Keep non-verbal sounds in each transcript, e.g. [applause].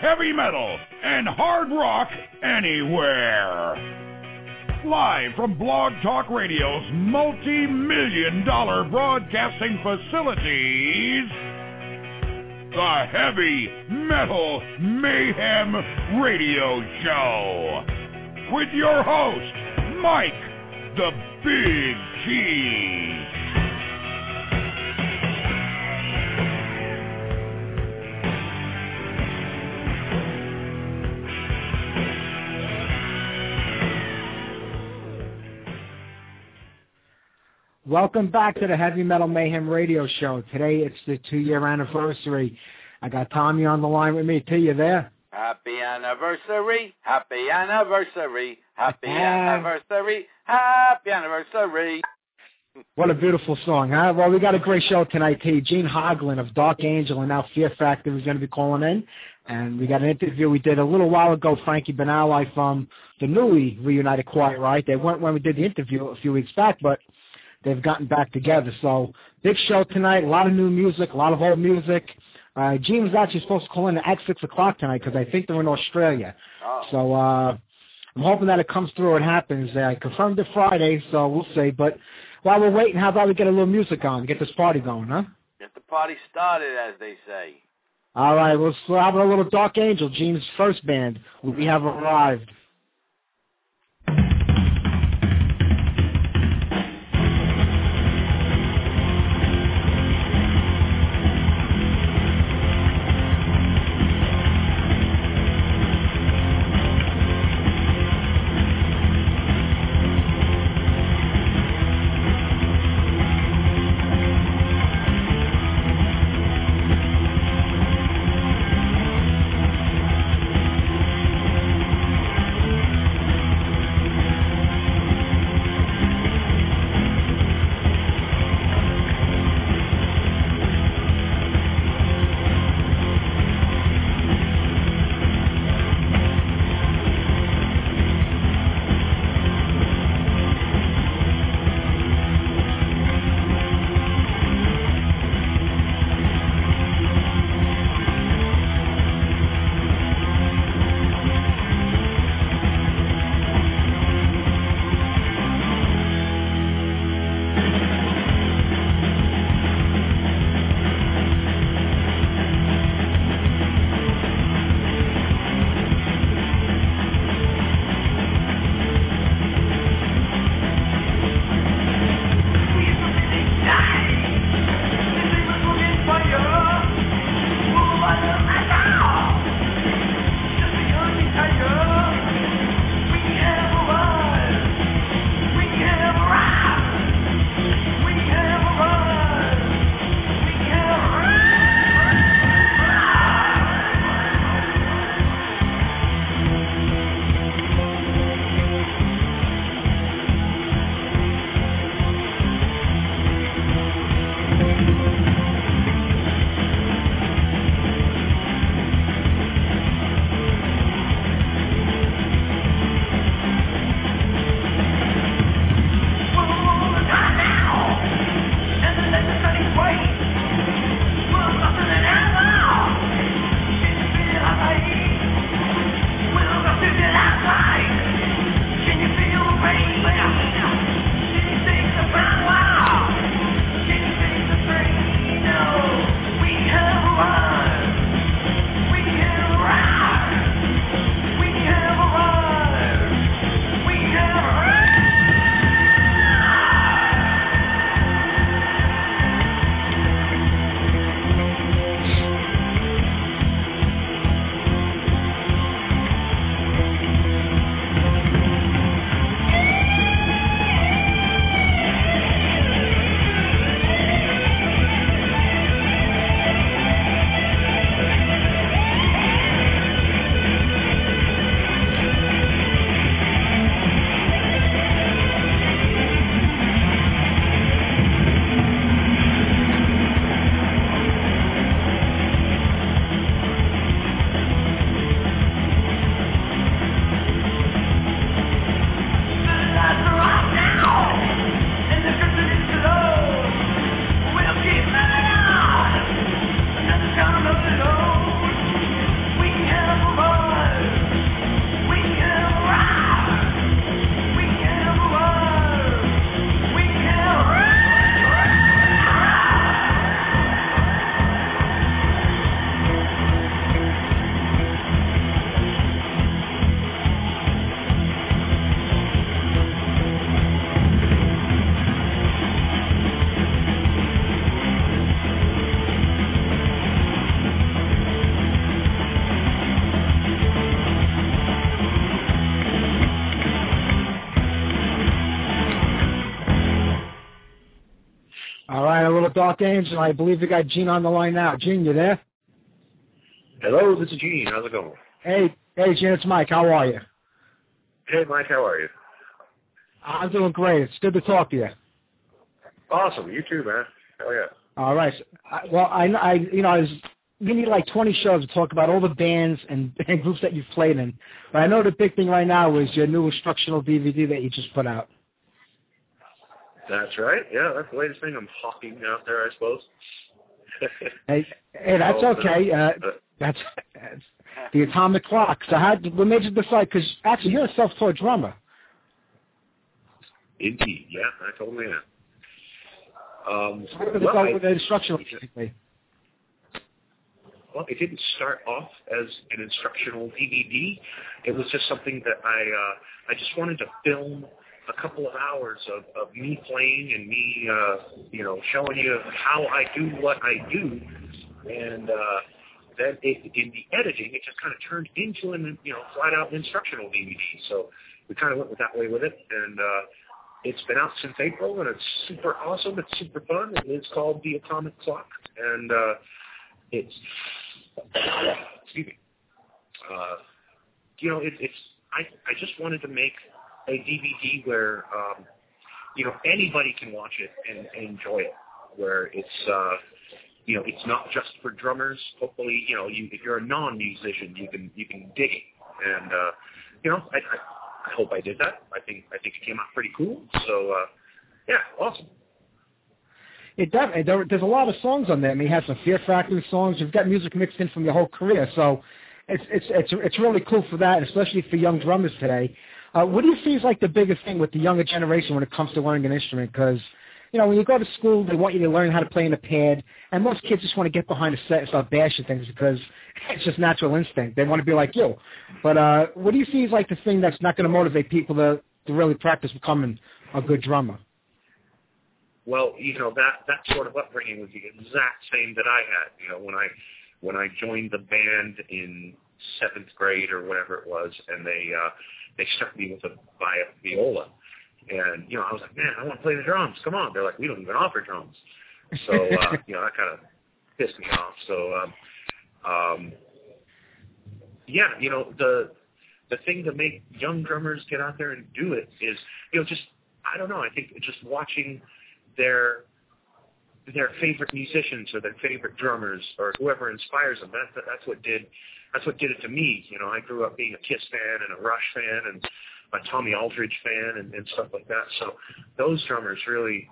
heavy metal and hard rock anywhere. Live from Blog Talk Radio's multi-million dollar broadcasting facilities, the Heavy Metal Mayhem Radio Show. With your host, Mike the Big Cheese. Welcome back to the Heavy Metal Mayhem Radio Show. Today it's the two-year anniversary. I got Tommy on the line with me. T, you there? Happy anniversary, happy anniversary, happy [laughs] ah. anniversary, happy anniversary. What a beautiful song, huh? Well, we got a great show tonight, T. Gene Hoglan of Dark Angel and now Fear Factor is going to be calling in. And we got an interview we did a little while ago, Frankie Banali from the newly reunited Quiet Riot. They weren't when we did the interview a few weeks back, but they've gotten back together. So big show tonight, a lot of new music, a lot of old music. Uh, Gene was actually supposed to call in at 6 o'clock tonight because I think they're in Australia. Oh. So uh, I'm hoping that it comes through and happens. I confirmed it Friday, so we'll see. But while we're waiting, how about we get a little music on, get this party going, huh? Get the party started, as they say. All right, we'll have a little Dark Angel, Gene's first band. We have arrived. Angel. I believe we got Gene on the line now. Gene, you there? Hello, this is Gene. How's it going? Hey, hey, Gene, it's Mike. How are you? Hey, Mike. How are you? I'm doing great. It's good to talk to you. Awesome. You too, man. Hell yeah. All right. I, well, I, I, you know, I was we need like 20 shows to talk about all the bands and, [laughs] and groups that you've played in. But I know the big thing right now is your new instructional DVD that you just put out. That's right. Yeah, that's the latest thing. I'm hawking out there, I suppose. [laughs] hey, hey, that's Oh, okay. Uh, that's, that's the atomic clock. So how? What made you decide? Because actually, you're a self-taught drummer. Indeed. Yeah, I totally am. Um, So what well, I- with the instructional basically? well, it didn't start off as an instructional DVD. It was just something that I uh, I just wanted to film a couple of hours of, of me playing and me uh, you know showing you how I do what I do, and uh, then it, in the editing it just kind of turned into an you know flat out instructional DVD. So we kind of went with that way with it, and uh, it's been out since April, and it's super awesome. It's super fun. It is called The Atomic Clock, and uh, it's [coughs] excuse me. Uh, you know, it, it's I I just wanted to make a DVD where um, you know anybody can watch it and, and enjoy it. Where it's uh, you know it's not just for drummers. Hopefully, you know, you if you're a non-musician, you can you can dig it. And uh, you know, I, I I hope I did that. I think I think it came out pretty cool. So uh, yeah, awesome. It does. There, there's a lot of songs on there. I mean, you have some Fear Factory songs. You've got music mixed in from your whole career. So it's it's it's it's really cool for that, especially for young drummers today. Uh, what do you see is like the biggest thing with the younger generation when it comes to learning an instrument? Because you know, when you go to school, they want you to learn how to play in a pad, and most kids just want to get behind a set and start bashing things because [laughs] it's just natural instinct. They want to be like you. But uh, what do you see is like the thing that's not going to motivate people to to really practice becoming a good drummer? Well, you know that that sort of upbringing was the exact same that I had. You know, when I when I joined the band in seventh grade or whatever it was, and they uh, they stuck me with a buy a viola, and you know I was like, man, I want to play the drums. Come on, they're like, we don't even offer drums. So uh, [laughs] you know that kind of pissed me off. So um, um, yeah, you know the the thing to make young drummers get out there and do it is you know just I don't know. I think just watching their their favorite musicians or their favorite drummers or whoever inspires them. That, that's what did that's what did it to me. You know, I grew up being a Kiss fan and a Rush fan and a Tommy Aldridge fan and, and stuff like that. So those drummers really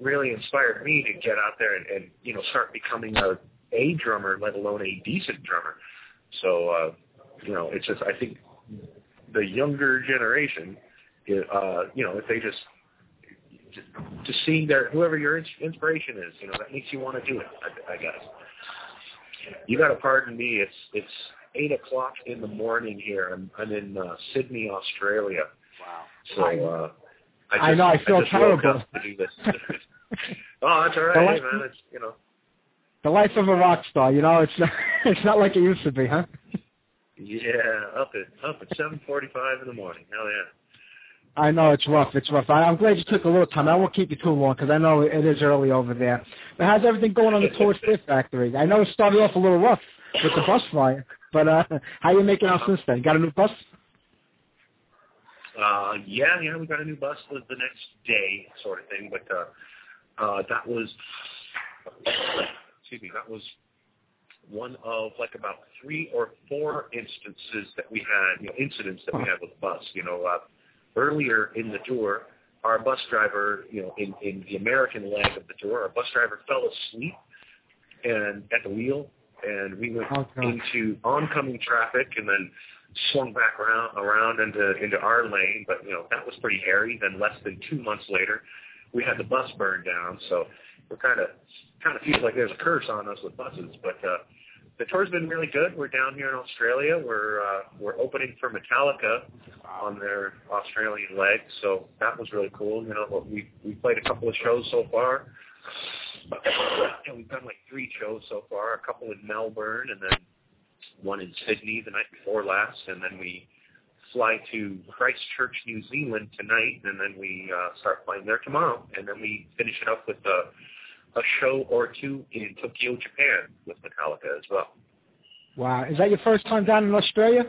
really inspired me to get out there and, and you know start becoming a a drummer, let alone a decent drummer. So uh, you know, it's just I think the younger generation, uh, you know, if they just just seeing their whoever your inspiration is, you know, that makes you want to do it. I, I guess. You got to pardon me. It's it's eight o'clock in the morning here. I'm I'm in uh, Sydney, Australia. Wow. So uh, I, just, I know, I feel just woke terrible. up to do this. [laughs] oh, that's all right, The right, life- man. It's you know. The life of a rock star, you know, it's not, [laughs] it's not like it used to be, huh? Yeah, up at up at seven forty-five in the morning. Hell yeah. I know it's rough. It's rough. I, I'm glad you took a little time. I won't keep you too long because I know it is early over there. But how's everything going on the Towards Fear Factory? I know it started off a little rough with the bus fire, but uh, how you making out since then? Got a new bus? Uh, yeah, yeah, we got a new bus the, the next day, sort of thing. But uh, uh, that was, excuse me, that was one of like about three or four instances that we had, you know, incidents that we had with the bus. You know, uh, earlier in the tour, our bus driver, you know, in, in the American leg of the tour, our bus driver fell asleep and at the wheel, and we went Oh, into oncoming traffic, and then swung back around around into into our lane. But you know that was pretty hairy. Then less than two months later, we had the bus burned down. So we're kind of kind of feels like there's a curse on us with buses. But uh, the tour's been really good. We're down here in Australia. We're uh, we're opening for Metallica on their Australian leg. So that was really cool. You know, we we played a couple of shows so far. Yeah, we've done like three shows so far. A couple in Melbourne, and then one in Sydney the night before last, and then we fly to Christchurch, New Zealand tonight, and then we uh, start flying there tomorrow, and then we finish it up with a a show or two in Tokyo, Japan with Metallica as well. Wow. Is that your first time down in Australia?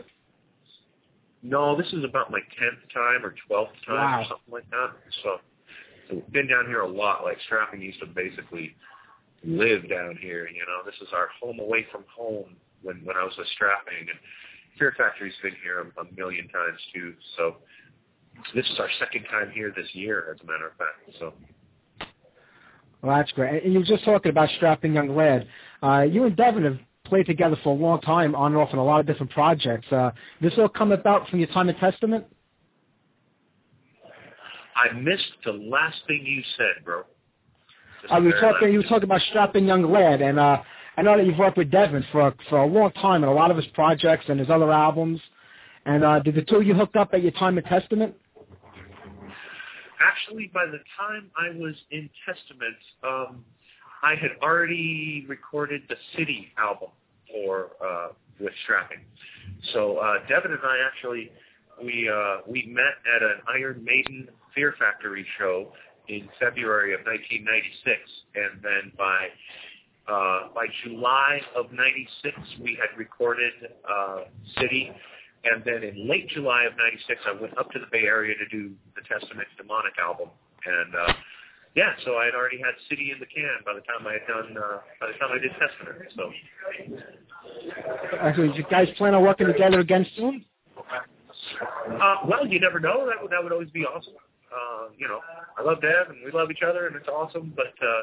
No, this is about my tenth time or twelfth time Wow. or something like that. So, so we've been down here a lot. Like strapping used to basically live down here. You know, this is our home away from home when when I was a strapping, and Fear Factory's been here a, a million times too. So this is our second time here this year, as a matter of fact. So Well, that's great. And you were just talking about Strapping Young Lad. Uh, you and Devin have played together for a long time, on and off, in a lot of different projects. Uh, this all come about from your time in Testament? I missed the last thing you said, bro. Just Uh, you were talking. You were talking about Strapping Young Lad, and uh, I know that you've worked with Devin for for a long time in a lot of his projects and his other albums. And uh, did the two of you hook up at your time in Testament? Actually, by the time I was in Testament, um, I had already recorded the City album for uh, with Strapping. So uh, Devin and I actually we uh, we met at an Iron Maiden Fear Factory show in February of 1996, and then by uh, by July of '96 we had recorded uh, City, and then in late July of '96 I went up to the Bay Area to do the Testament Demonic album, and uh, yeah, so I had already had City in the can by the time I had done uh, by the time I did Testament. So Actually, you guys plan on working together again soon? Uh, well, you never know. That would that would always be awesome. Uh, you know, I love Dev and we love each other and it's awesome. But uh,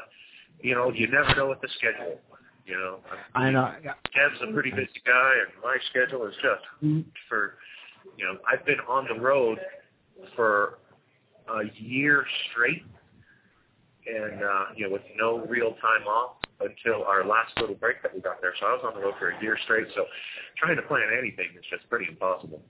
you know, you never know with the schedule. You know, I know. Dev's a pretty busy guy, and my schedule is just hooped for. You know, I've been on the road for a year straight, and uh, you know, with no real time off until our last little break that we got there. So I was on the road for a year straight. So trying to plan anything is just pretty impossible.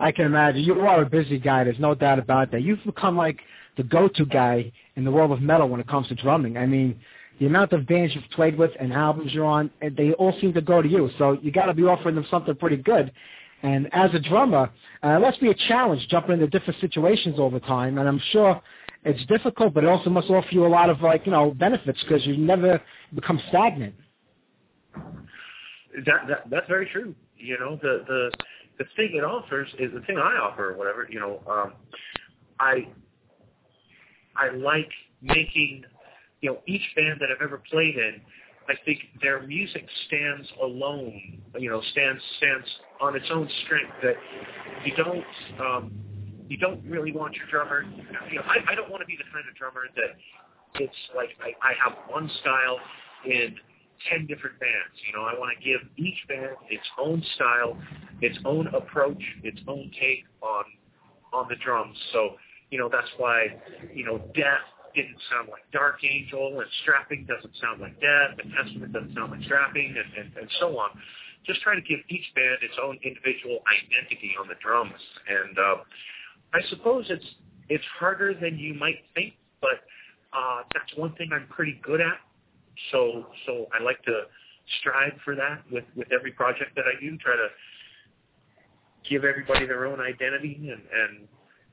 I can imagine. You are a busy guy. There's no doubt about that. You've become like the go-to guy in the world of metal when it comes to drumming. I mean, the amount of bands you've played with and albums you're on, and they all seem to go to you. So you got to be offering them something pretty good. And as a drummer, uh, it must be a challenge jumping into different situations all the time. And I'm sure it's difficult, but it also must offer you a lot of like you know benefits because you never become stagnant. That, that that's very true. You know, the the the thing it offers is the thing I offer or whatever. You know, um, I I like making you know each band that I've ever played in. I think their music stands alone. You know, stands stands on its own strength. That you don't um, you don't really want your drummer. You know, I, I don't want to be the kind of drummer that it's like I, I have one style in ten different bands. You know, I want to give each band its own style, its own approach, its own take on on the drums. So, you know, that's why, you know, Death didn't sound like Dark Angel and Strapping doesn't sound like Death and Testament doesn't sound like Strapping and, and, and so on. Just trying to give each band its own individual identity on the drums. And uh, I suppose it's it's harder than you might think, but uh, that's one thing I'm pretty good at so so I like to strive for that with with every project that I do. Try to give everybody their own identity, and and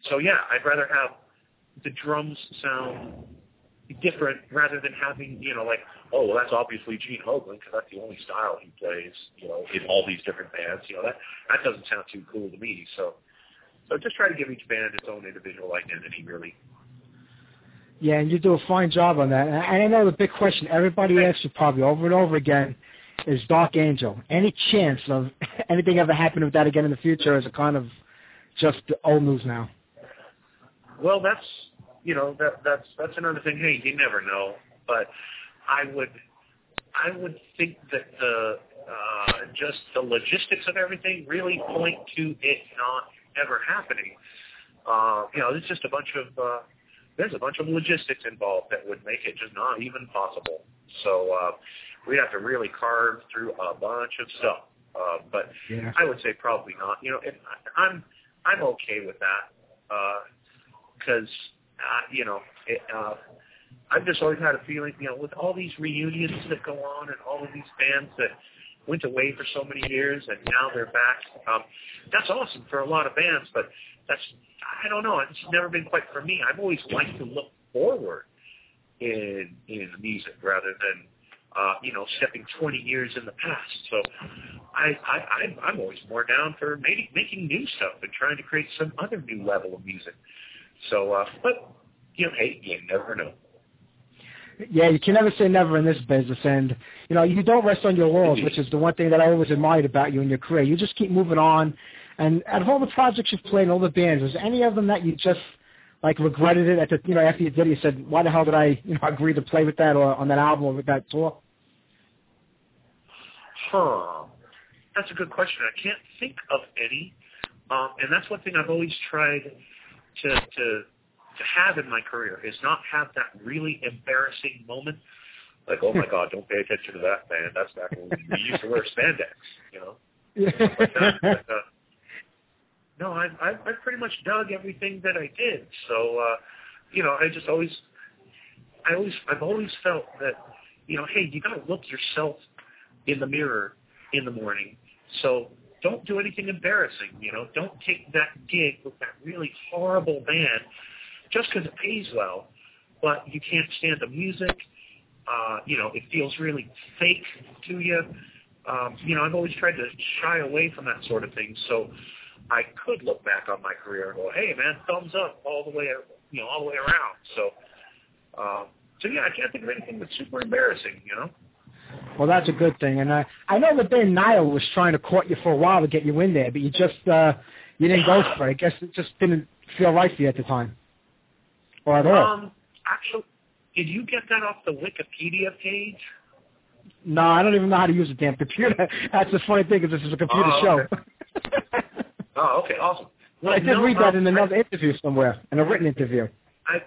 so yeah, I'd rather have the drums sound different rather than having you know like oh well that's obviously Gene Hoglan because that's the only style he plays you know in all these different bands you know that that doesn't sound too cool to me so so just try to give each band its own individual identity really Yeah, and you do a fine job on that. And I know the big question everybody asks you probably over and over again is Dark Angel. Any chance of [laughs] anything ever happening with that again in the future? Is it kind of just old news now? Well, that's you know that that's that's another thing. Hey, you never know, but I would I would think that the uh, just the logistics of everything really point to it not ever happening. Uh, you know, there's just a bunch of uh, there's a bunch of logistics involved that would make it just not even possible. So uh, we'd have to really carve through a bunch of stuff. Uh, but Yeah. I would say probably not. You know, and I- I'm I'm okay with that because uh, you know it, uh, I've just always had a feeling, you know, with all these reunions that go on and all of these bands that went away for so many years and now they're back. Um, that's awesome for a lot of bands, but that's I don't know. It's never been quite for me. I've always liked to look forward in in music rather than uh, you know stepping 20 years in the past. So I, I I'm, always more down for making making new stuff and trying to create some other new level of music. So, uh, but you know, hey, you never know. Yeah, you can never say never in this business, and you know you don't rest on your laurels, which is the one thing that I always admired about you in your career. You just keep moving on, and out of all the projects you've played, and all the bands, was any of them that you just like regretted it at the you know after you did it? You said, "Why the hell did I you know agree to play with that or on that album or with that tour?" Huh. That's a good question. I can't think of any, um, and that's one thing I've always tried to to to have in my career is not have that really embarrassing moment. Like, oh my God, don't pay attention to that band. That's back when we used to wear spandex, you know. Like that. But, uh, no, I, I I pretty much dug everything that I did. So, uh, you know, I just always, I always, I've always felt that, you know, hey, you got to look yourself in the mirror in the morning. So don't do anything embarrassing. You know, don't take that gig with that really horrible band just because it pays well, but you can't stand the music. Uh, you know, it feels really fake to you. Um, you know, I've always tried to shy away from that sort of thing. So I could look back on my career and go, "Hey, man, thumbs up all the way, you know, all the way around." So, um, so yeah, I can't think of anything that's super embarrassing. You know. Well, that's a good thing, and I I know that Ben Nile was trying to court you for a while to get you in there, but you just uh, you didn't go for it. I guess it just didn't feel right for you at the time, or at all. Um, actually, did you get that off the Wikipedia page? No, I don't even know how to use a damn computer. [laughs] That's the funny thing is this is a computer Oh, show. okay. [laughs] Oh, okay, awesome. Well, I did no, read that um, in another interview somewhere, in a written interview. I,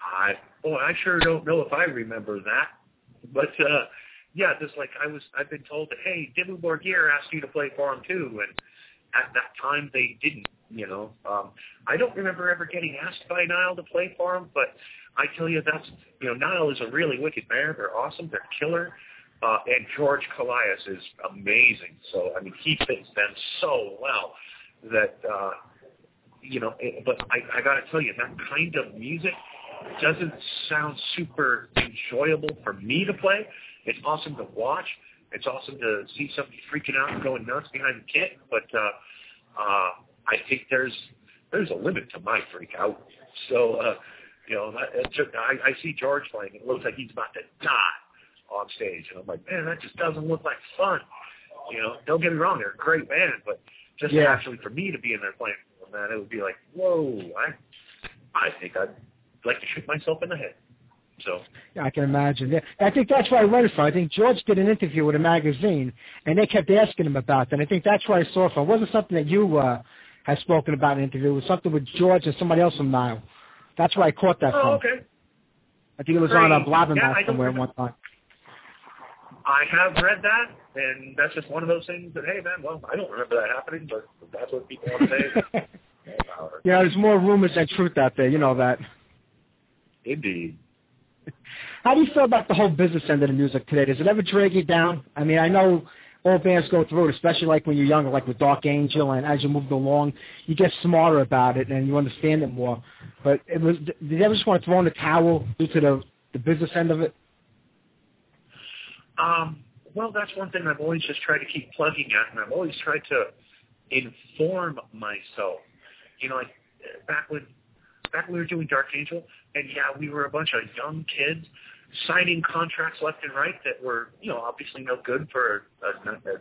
I, boy, I sure don't know if I remember that, but uh, yeah, just like I was, I've been told that hey, Dimmu Borgir asked you to play for him too, and at that time they didn't. You know, um, I don't remember ever getting asked by Nile to play for him, but I tell you, that's you know, Nile is a really wicked band. They're awesome. They're killer. Uh, and George Kollias is amazing. So I mean, he fits them so well that uh, you know. It, but I, I got to tell you, that kind of music doesn't sound super enjoyable for me to play. It's awesome to watch. It's awesome to see somebody freaking out and going nuts behind the kit. But uh, uh, I think there's there's a limit to my freak out. So uh, you know, I, I see George playing. It looks like he's about to die on stage, and I'm like, man, that just doesn't look like fun. You know, don't get me wrong, they're a great band, but just Yeah. actually for me to be in there playing man, it would be like, whoa, I I think I'd like to shoot myself in the head. So Yeah, I can imagine. Yeah. I think that's where I read it from. I think George did an interview with a magazine, and they kept asking him about that. And I think that's where I saw it from. It wasn't something that you uh, had spoken about in an interview. It was something with George and somebody else from Nile. That's where I caught that Oh, from. okay. I think it was on a Great. Blabbermouth Yeah, somewhere at one time. I have read that, and that's just one of those things that, hey, man, well, I don't remember that happening, but that's what people want to say. [laughs] Yeah, there's more rumors than truth out there. You know that. Indeed. How do you feel about the whole business end of the music today? Does it ever drag you down? I mean, I know all bands go through it, especially like when you're younger, like with Dark Angel, and as you move along, you get smarter about it and you understand it more. But it was, did you ever just want to throw in the towel due to the the business end of it? Um, well, that's one thing I've always just tried to keep plugging at, and I've always tried to inform myself. You know, like back when back when we were doing Dark Angel, and yeah, we were a bunch of young kids signing contracts left and right that were, you know, obviously no good for a, a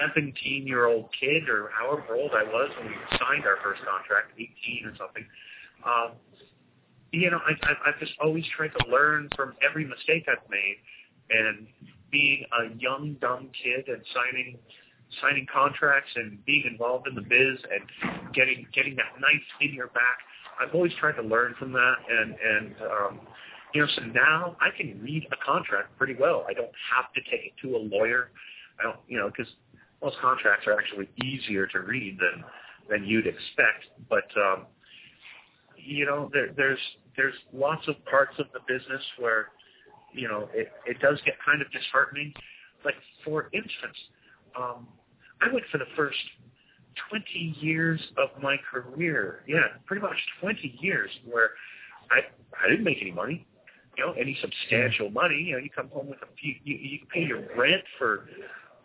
17-year-old kid or however old I was when we signed our first contract, 18 or something. Um, you know, I, I, I've just always tried to learn from every mistake I've made, and being a young dumb kid and signing signing contracts and being involved in the biz and getting getting that knife in your back. I've always tried to learn from that, and and um, you know, so now I can read a contract pretty well. I don't have to take it to a lawyer. I don't, you know, because most contracts are actually easier to read than than you'd expect. But um, you know, there, there's there's lots of parts of the business where you know it it does get kind of disheartening. Like for instance, um, I went for the first 20 years of my career, yeah, pretty much 20 years, where I I didn't make any money. You know, any substantial money. You know, you come home with a few. You, you pay your rent for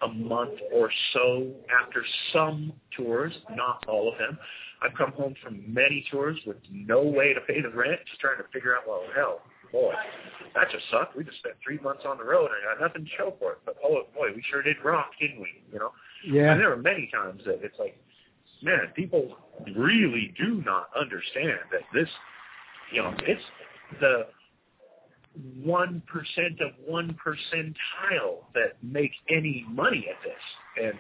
a month or so after some tours, not all of them. I've come home from many tours with no way to pay the rent, just trying to figure out, well, hell, boy, that just sucked. We just spent three months on the road and I got nothing to show for it. But oh boy, we sure did rock, didn't we? You know. Yeah. And there are many times that it's like, man, people really do not understand that this, you know, it's the one percent of one percentile that make any money at this. And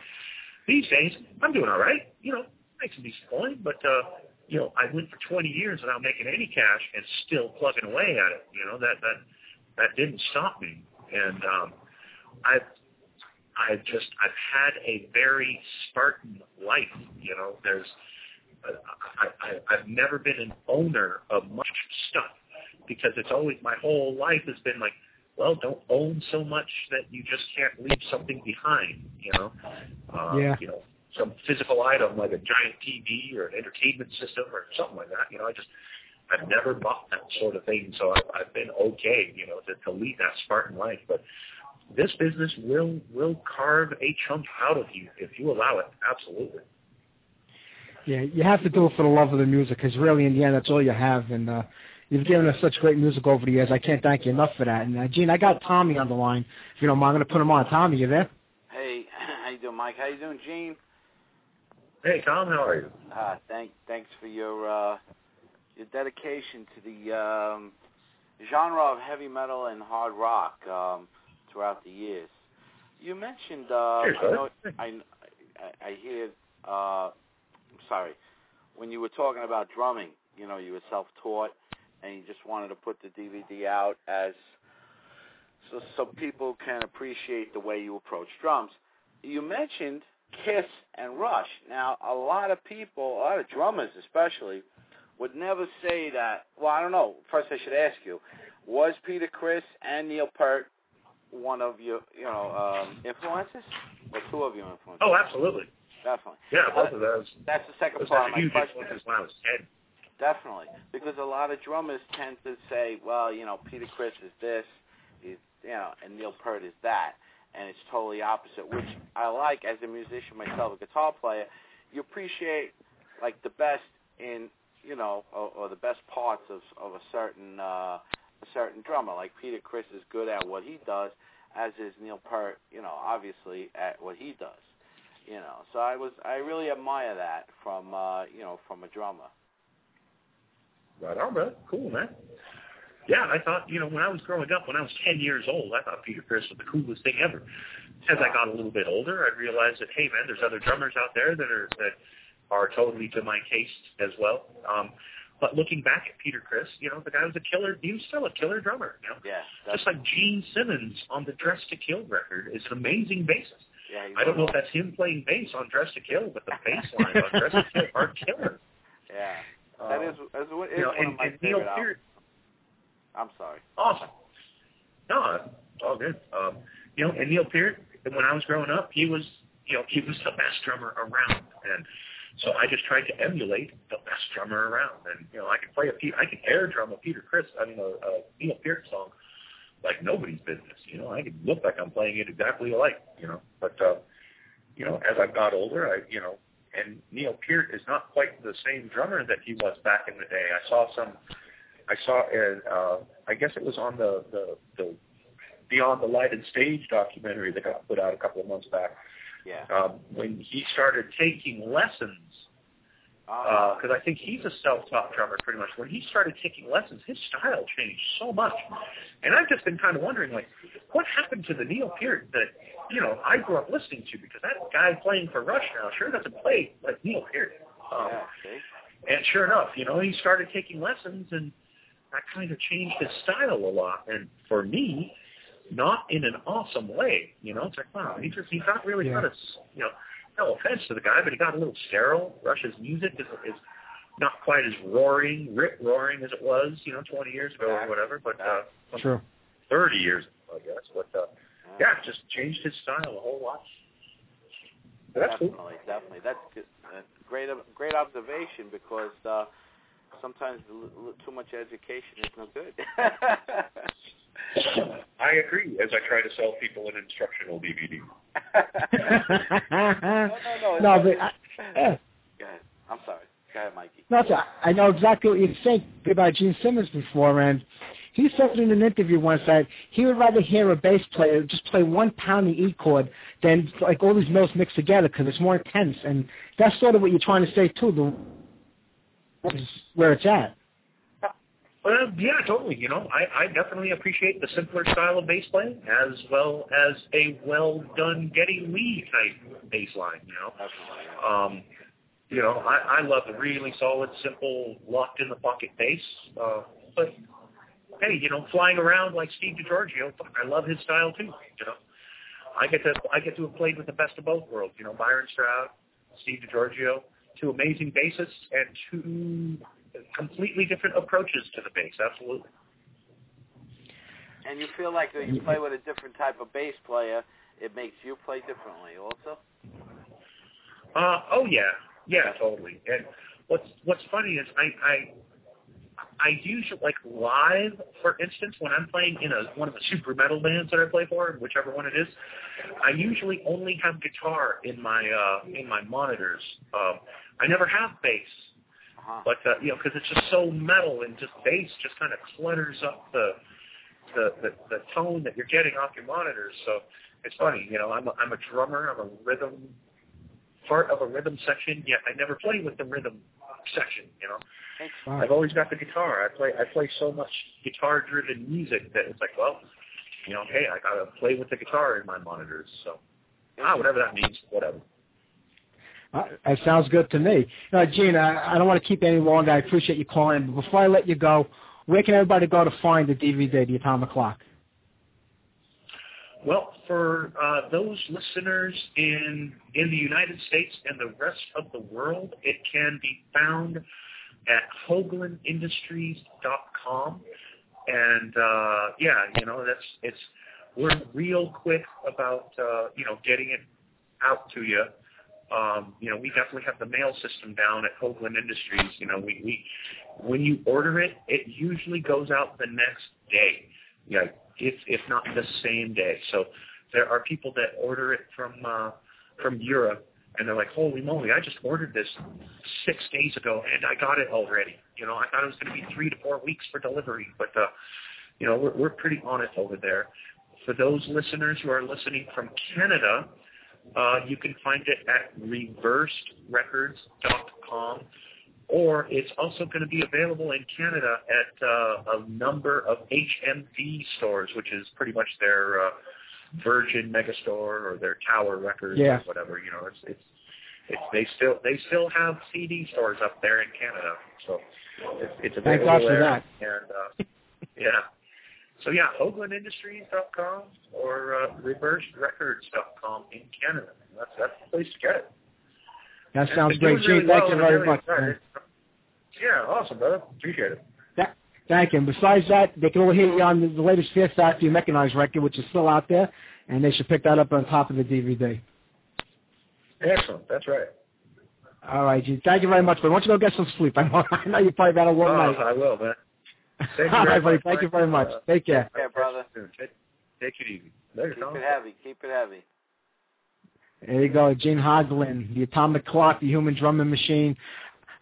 these days, I'm doing all right. You know, make some decent coin, but uh, you know, I went for 20 years without making any cash and still plugging away at it. You know, that that that didn't stop me. And um, I've I've just I've had a very Spartan life. You know, there's I, I I've never been an owner of much stuff because it's always my whole life has been like, well, don't own so much that you just can't leave something behind. You know, uh, Yeah. You know, some physical item like a giant TV or an entertainment system or something like that. You know, I just I've never bought that sort of thing, so I've, I've been okay. You know, to, to lead that Spartan life, but this business will will carve a chunk out of you if you allow it. Absolutely. Yeah, you have to do it for the love of the music, because really, in the end, that's all you have. And uh, you've given us such great music over the years. I can't thank you enough for that. And uh, Gene, I got Tommy on the line. If you don't mind, I'm going to put him on. Tommy, you there? Hey, [laughs] how you doing, Mike? How you doing, Gene? Hey Tom, how are you? Uh, thank, thanks for your uh, your dedication to the um, genre of heavy metal and hard rock um, throughout the years. You mentioned, uh, Cheers, I, know. I, I, I hear, uh, I'm sorry, when you were talking about drumming, you know, you were self-taught and you just wanted to put the DVD out as so so people can appreciate the way you approach drums. You mentioned Kiss and Rush. Now, a lot of people, a lot of drummers especially, would never say that. Well, I don't know. First, I should ask you: Was Peter Criss and Neil Peart one of your, you know, um, influences, or two of your influences? Oh, absolutely. definitely. Yeah, both Uh, of those. That's the second part of my question. influences when I was. Definitely, because a lot of drummers tend to say, well, you know, Peter Criss is this, he's, you know, and Neil Peart is that, and it's totally opposite. Which I like as a musician myself, a guitar player. You appreciate like the best in you know, or, or the best parts of of a certain uh, a certain drummer. Like Peter Criss is good at what he does, as is Neil Peart. You know, obviously at what he does. You know, so I was I really admire that from uh, you know from a drummer. Right on, brother. Cool, man. Yeah, I thought, you know, when I was growing up, when I was 10 years old, I thought Peter Criss was the coolest thing ever. As I got a little bit older, I realized that, hey, man, there's other drummers out there that are that are totally to my taste as well. Um, but looking back at Peter Criss, you know, the guy was a killer. He was still a killer drummer. You know, Yeah, just like Gene Simmons on the Dress to Kill record is an amazing bassist. yeah. I don't know if that's him playing bass on Dress to Kill, but the bass line on Dress to Kill are killer. [laughs] Yeah, Uh, that is that is, is you know, one and, of my and Neil favorite albums. Peart, I'm sorry. Awesome. No, all good. Um, you know, and Neil Peart, when I was growing up, he was, you know, he was the best drummer around, and so I just tried to emulate the best drummer around. And you know, I could play a, Pe- I could air drum a Peter Criss, I mean, a, a Neil Peart song like nobody's business. You know, I could look like I'm playing it exactly alike. You know, but uh, you know, as I've got older, I, you know, and Neil Peart is not quite the same drummer that he was back in the day. I saw some I saw it. Uh, I guess it was on the, the the Beyond the Lighted Stage documentary that got put out a couple of months back. Yeah. Um, when he started taking lessons, Uh, because I think he's a self-taught drummer pretty much. When he started taking lessons, his style changed so much, and I've just been kind of wondering, like, what happened to the Neil Peart that you know I grew up listening to? Because that guy playing for Rush now sure doesn't play like Neil Peart. Um, yeah. See. and sure enough, you know, he started taking lessons, and that kind of changed his style a lot. And for me, not in an awesome way. You know, it's like, wow, he just he got really Yeah. got a, s- you know, no offense to the guy, but he got a little sterile. Rush's music is is not quite as roaring, rip roaring as it was, you know, 20 years ago or whatever. But uh, True. 30 years, ago, I guess. But uh, yeah, just changed his style a whole lot. But that's cool. definitely, definitely. That's good. Great, great observation because uh, sometimes l- l- too much education is no good. [laughs] I agree. As I try to sell people an instructional DVD. [laughs] no, no, no. no, but I, yeah. [laughs] Go ahead. I'm sorry. Go ahead, Mikey. No, it's- I know exactly what you're saying about Gene Simmons before, and he said in an interview once that he would rather hear a bass player just play one pound pounding E chord than like all these notes mixed together because it's more intense, and that's sort of what you're trying to say too. The is where it's at. Well, yeah, totally. You know, I, I definitely appreciate the simpler style of bass playing as well as a well done Geddy Lee type bass line. You know, um, you know, I, I love the really solid, simple, locked in the pocket bass. Uh, but hey, you know, flying around like Steve DiGiorgio, I love his style too. You know, I get to I get to have played with the best of both worlds. You know, Byron Stroud, Steve DiGiorgio, two amazing bassists and two completely different approaches to the bass. Absolutely. And you feel like when you play with a different type of bass player, it makes you play differently also? Uh, oh yeah, yeah, totally. And what's what's funny is I I I usually like live, for instance, when I'm playing in a one of the super metal bands that I play for, whichever one it is, I usually only have guitar in my uh in my monitors. Um, I never have bass. Uh-huh. But uh, you know, because it's just so metal and just bass just kind of clutters up the, the the the tone that you're getting off your monitors. So it's funny, you know. I'm a, I'm a drummer. I'm a rhythm part of a rhythm section. Yet I never play with the rhythm section. You know, I've always got the guitar. I play I play so much guitar driven music that it's like, well, you know, hey, I gotta play with the guitar in my monitors. So ah, whatever that means, whatever. That sounds good to me. Uh, Gene, I, I don't want to keep you any longer. I appreciate you calling. But before I let you go, where can everybody go to find the DVD, The Atomic Clock? Well, for uh, those listeners in in the United States and the rest of the world, it can be found at HoglanIndustries.com. And uh, yeah, you know that's it's we're real quick about uh, you know getting it out to you. Um, you know, we definitely have the mail system down at Hoglan Industries. You know, we, we when you order it, it usually goes out the next day. Yeah, if if not the same day. So there are people that order it from uh, from Europe, and they're like, "Holy moly! I just ordered this six days ago, and I got it already." You know, I thought it was going to be three to four weeks for delivery, but uh, you know, we're we're pretty on it over there. For those listeners who are listening from Canada, uh, you can find it at reversedrecords.com, or it's also going to be available in Canada at uh, a number of HMV stores, which is pretty much their uh, Virgin Megastore or their Tower Records Yeah. or whatever. You know, it's it's it's they still they still have CD stores up there in Canada, so it's, it's Thank available God for that. And uh, [laughs] yeah, so yeah, HoglanIndustries.com or uh, ReversedRecords.com in Canada. That's that's the place to get it. That And sounds great, Gene. really Thank well. you very really much. excited. Yeah, awesome, brother. Appreciate it. That, thank you. And besides that, they can all hear you on the, the latest Fear Factory Mechanized record, which is still out there, and they should pick that up on top of the DVD. Excellent. That's right. All right, Gene. Thank you very much. But why don't you go get some sleep? I [laughs] know, I know you probably had a long Oh, night. I will, man. Thank you [laughs] All very buddy. much, Thank you very much. Uh, Take care. Yeah, brother. Take, take it easy. Later, Keep Tom. it heavy. Keep it heavy. There you go, Gene Hoglan, the atomic clock, the human drumming machine.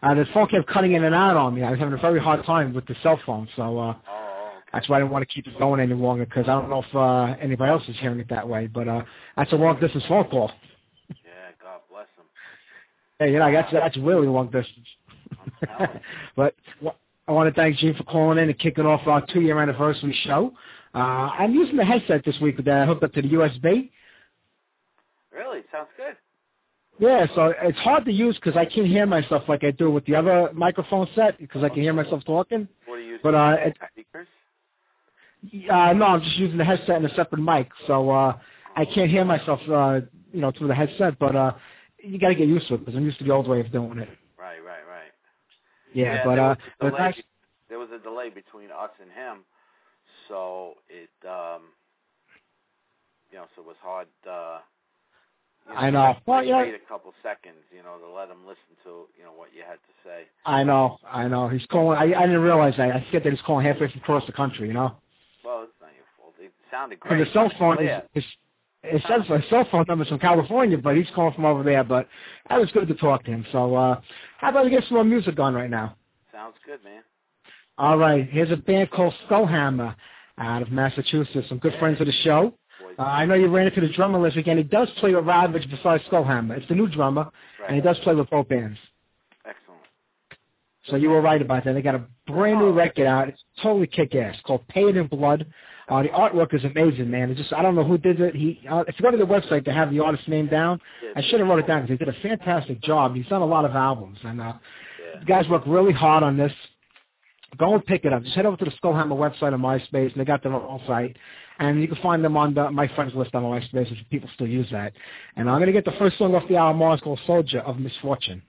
Uh, the phone kept cutting in and out on me. I was having a very hard time with the cell phone, so uh, Oh, that's why I didn't want to keep it going any longer because I don't know if uh, anybody else is hearing it that way. But uh, that's a long distance phone call. yeah. God bless him. Hey, you know, that's that's really long distance. [laughs] but wh- I want to thank Gene for calling in and kicking off our two-year anniversary show. Uh, I'm using the headset this week that I hooked up to the USB. Really? Sounds good. Yeah, so it's hard to use because I can't hear myself like I do with the other microphone set because I can hear myself talking. What are you But uh, it, speakers? uh, no, I'm just using the headset and a separate mic, so uh, I can't hear myself, uh, you know, through the headset. But uh, you got to get used to it because I'm used to the old way of doing it. Right. Yeah, but there uh, was a delay, there was a delay between us and him, so it um, you know, so it was hard. Uh, You know, I know. Well, know, wait a couple seconds, you know, to let him listen to you know what you had to say. I know, I know. He's calling. I, I didn't realize that. I forget that he's calling halfway from across the country. You know, Well, it's not your fault. It sounded great. his cell phone is. Clear. It says his cell phone number's from California, but he's calling from over there. But that was good to talk to him. So, uh, how about we get some more music on right now? Sounds good, man. All right, here's a band called Skullhammer out of Massachusetts. Some good friends of the show. Uh, I know you ran into the drummer list again. He does play with Ravage besides Skullhammer. It's the new drummer, right. and he does play with both bands. So you were right about that. They got a brand new record out. It's totally kick-ass called Paid in Blood. Uh, the artwork is amazing, man. It just I don't know who did it. He uh, if you go to the website, they have the artist's name down. I should have wrote it down because he did a fantastic job. He's done a lot of albums, and uh, Yeah. the guys work really hard on this. Go and pick it up. Just head over to the Skullhammer website on MySpace, and they got their own site. And you can find them on the, my friends list on MySpace if people still use that. And I'm going to get the first song off the album, it's called Soldier of Misfortune.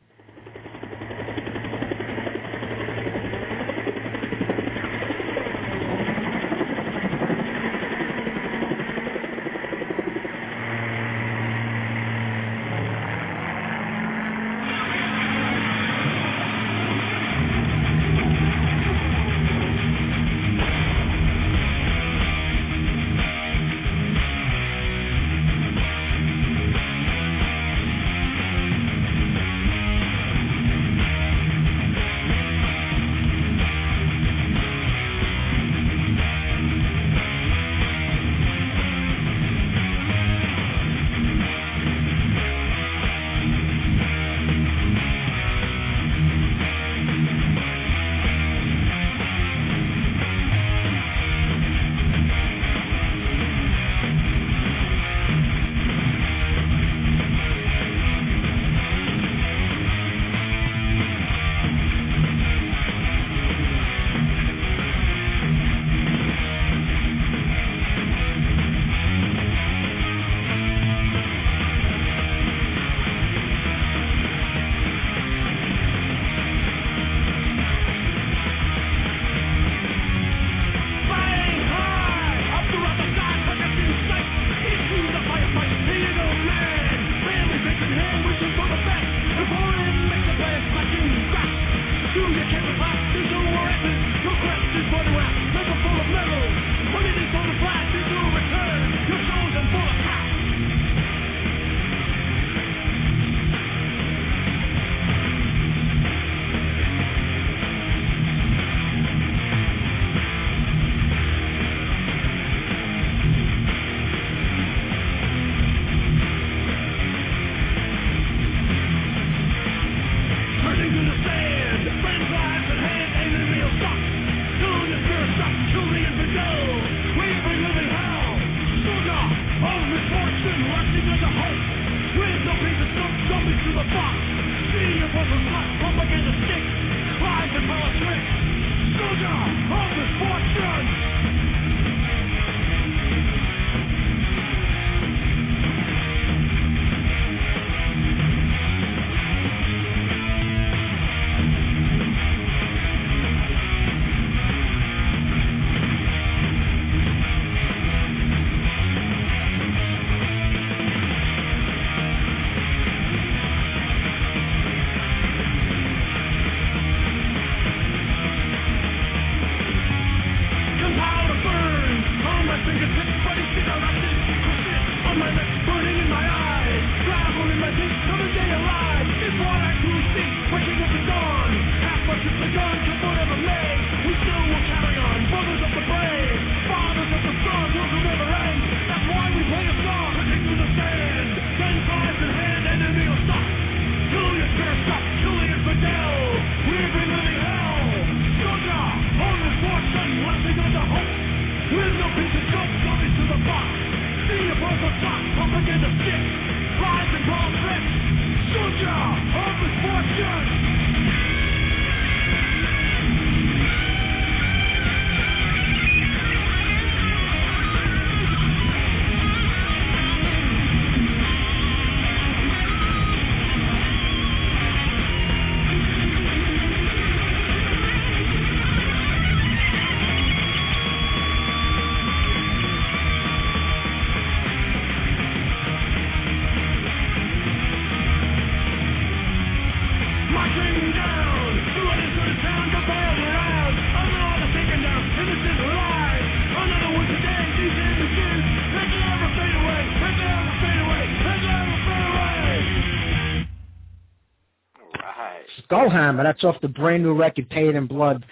Skullhammer, that's off the brand new record, Paid in Blood,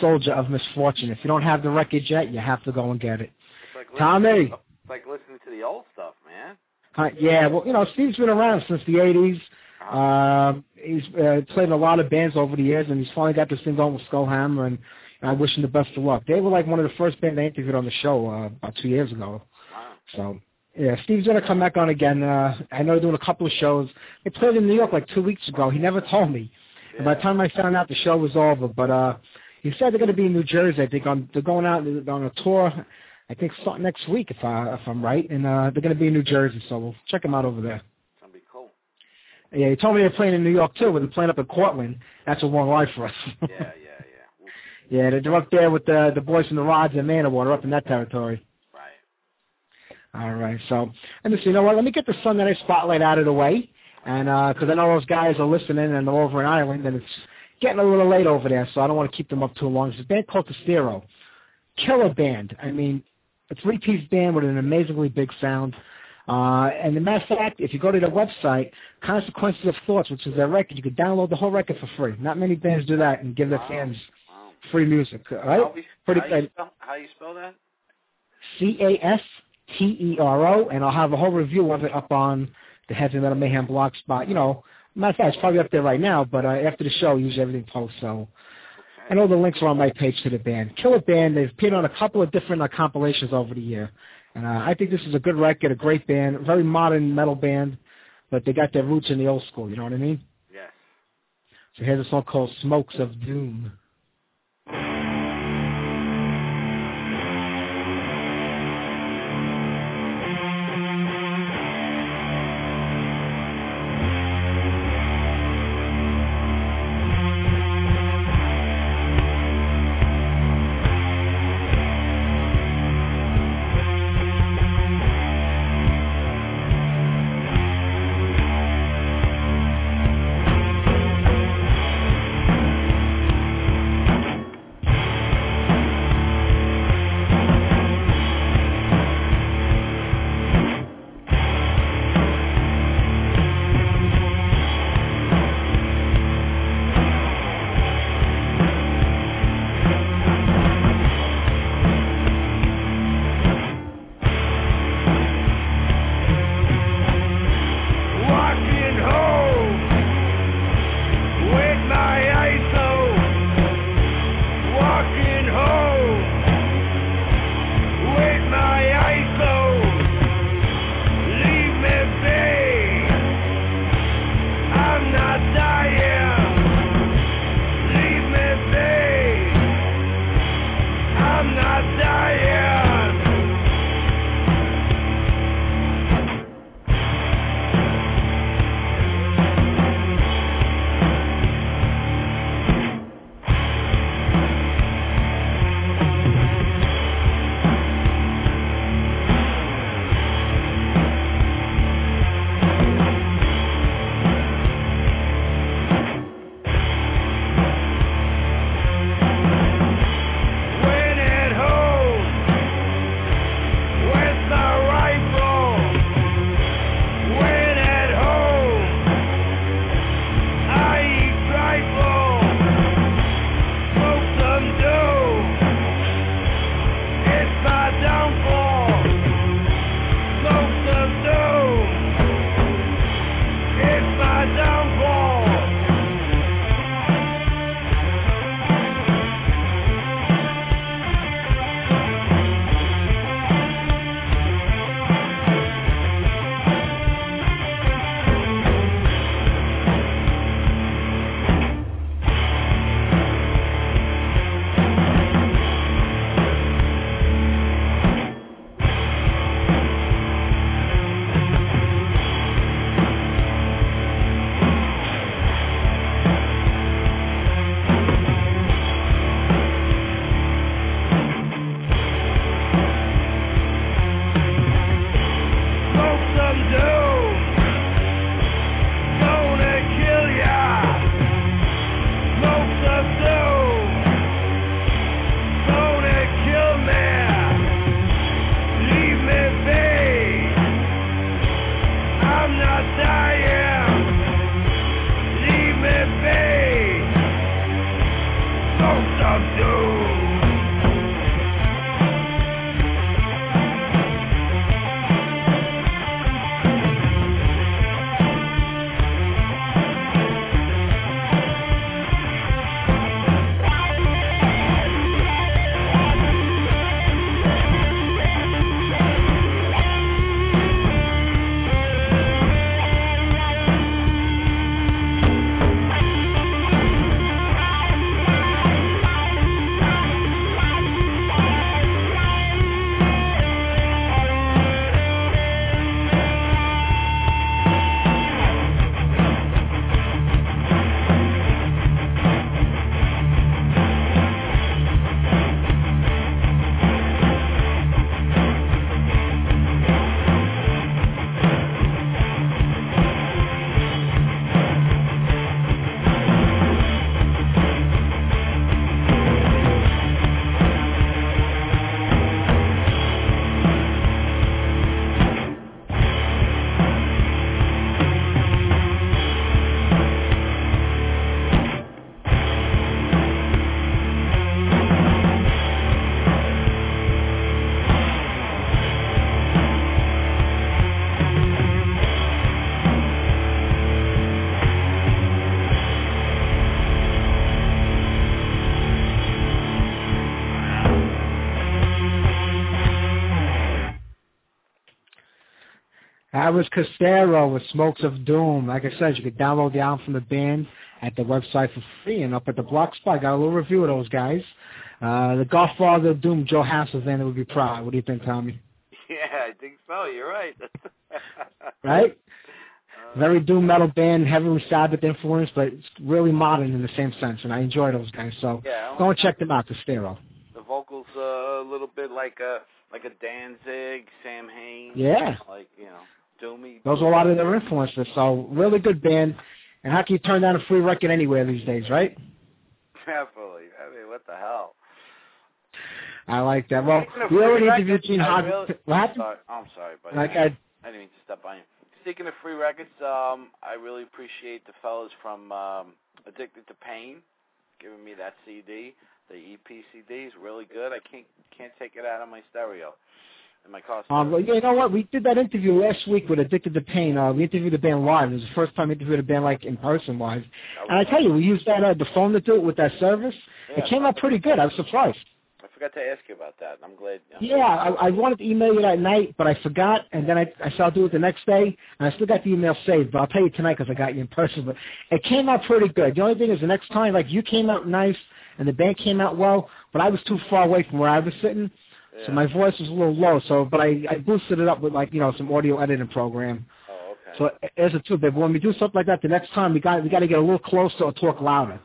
Soldier of Misfortune. If you don't have the record yet, you have to go and get it. Like Tommy. It's like listening to the old stuff, man. Uh, yeah, well, you know, Steve's been around since the 80s. Um, he's uh, played in a lot of bands over the years, and he's finally got this thing going with Skullhammer, and I wish him the best of luck. They were like one of the first bands I interviewed on the show uh, about two years ago. So, yeah, Steve's going to come back on again. Uh, I know they're doing a couple of shows. They played in New York like two weeks ago. He never told me. And by the time I found out, the show was over. But uh, he said they're going to be in New Jersey. I think on they're going out on a tour. I think starting next week, if I if I'm right, and uh, they're going to be in New Jersey. So we'll check them out over there. That'd be cool. Yeah, he told me they're playing in New York too, but they're playing up in Cortland. That's a long ride for us. Yeah, yeah, yeah. [laughs] yeah, they're up there with the the boys from the Rods and Manowar up in that territory. Right. All right, so and listen, you know what? Let me get the Sunday Night Spotlight out of the way, and because I know those guys are listening and they're over in Ireland, and it's getting a little late over there, so I don't want to keep them up too long. It's a band called Castero, killer band. I mean, a three-piece band with an amazingly big sound. Uh, and the matter of fact, if you go to their website, Consequences of Thoughts, which is their record, you can download the whole record for free. Not many bands do that and give their fans free music. All right? How, we, Pretty how, you spell, how you spell that? C-A-S-T-E-R-O, and I'll have a whole review of it up on the Heavy Metal Mayhem blog spot. You know, matter of fact, it's probably up there right now, but uh, after the show, usually everything posts, so I know the links are on my page to the band. Killer Band, they've appeared on a couple of different uh, compilations over the year. And uh, I think this is a good record, a great band, a very modern metal band, but they got their roots in the old school, you know what I mean? Yes. So here's a song called Smokes of Doom. That was Castero with Smokes of Doom. Like I said, you could download the album from the band at the website for free. And up at the Block Spot, I got a little review of those guys. Uh, the Godfather of Doom, Joe Hasselman, would be proud. What do you think, Tommy? [laughs] Yeah, I think so. You're right. [laughs] right? Very doom metal band, heavily Sabbath influence, but it's really modern in the same sense, and I enjoy those guys. So yeah, go and check them out, Stereo. The vocals uh, a little bit like a like a Danzig, Samhain. Yeah. Like you know. Those are a lot of their influences. So really good band. And how can you turn down a free record anywhere these days, right? [laughs] Definitely. I mean, what the hell? I like that. Well, we already interviewed Gene. Really, what happened? Sorry, I'm sorry, but like I, I, I didn't mean to step on you. Speaking of free records, um, I really appreciate the fellas from um, Addicted to Pain giving me that CD. The EP CD is really good. I can't can't take it out of my stereo in my car. Um, well, you know what? We did that interview last week with Addicted to Pain. Uh, we interviewed the band live. It was the first time we interviewed a band like in person live. And I tell you, we used that uh, the phone to do it with that service. Yeah, it came out pretty good. I was surprised. I forgot to ask you about that. I'm glad. I'm Yeah, I, I wanted to email you that night, but I forgot, and then I, I saw I'll do it the next day, and I still got the email saved. But I'll tell you tonight because I got you in person. But it came out pretty good. The only thing is, the next time, like you came out nice, and the band came out well, but I was too far away from where I was sitting, Yeah. so my voice was a little low. So, but I, I boosted it up with like you know some audio editing program. Oh, okay. So as a two bit. But when we do something like that, the next time we got we got to get a little closer or talk louder.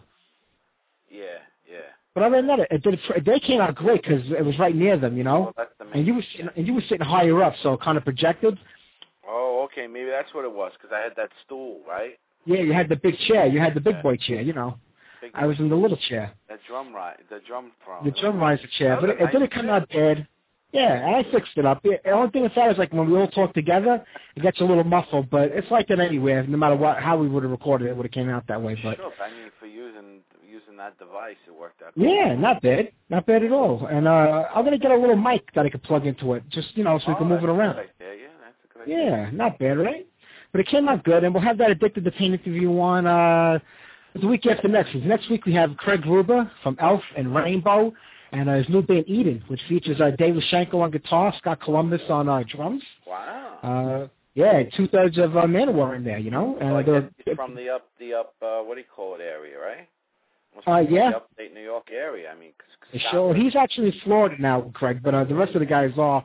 yeah, yeah. But other than that, it, it did. They came out great because it was right near them, you know. Well, that's the main. And you were sitting, and you were sitting higher up, so it kind of projected. Oh, okay. Maybe that's what it was because I had that stool, right? Yeah, you had the big chair. You had the big boy chair, you know. Big I was in the little chair, The drum right, the drum throne. the drum riser chair. But it, it didn't come out bad. Yeah, and I fixed it up. The only thing with that is like when we all talk together, it gets a little muffled. But it's like that anywhere. No matter what, how we would have recorded it, it would have came out that way. But Sure, I mean, for using using that device, it worked out. yeah, not bad, not bad at all. And uh I'm gonna get a little mic that I could plug into it, just you know, so we oh, can move it around. idea. Yeah, that's a good idea. Yeah, not bad, right? But it came out good, and we'll have that Addicted to Pain interview on uh, the week after next. Next week we have Craig Gruber from Elf and Rainbow, and uh, his new band Eden, which features uh, David Shankle on guitar, Scott Columbus on uh, drums. Wow. Uh, yeah, two thirds of uh, Manowar in there, you know. And they're- guess from the up, the up, uh, what do you call it area, right? Uh, yeah. The upstate New York area. I mean, 'cause Sure, Scotland- he's actually in Florida now, Craig, but uh, the rest of the guys are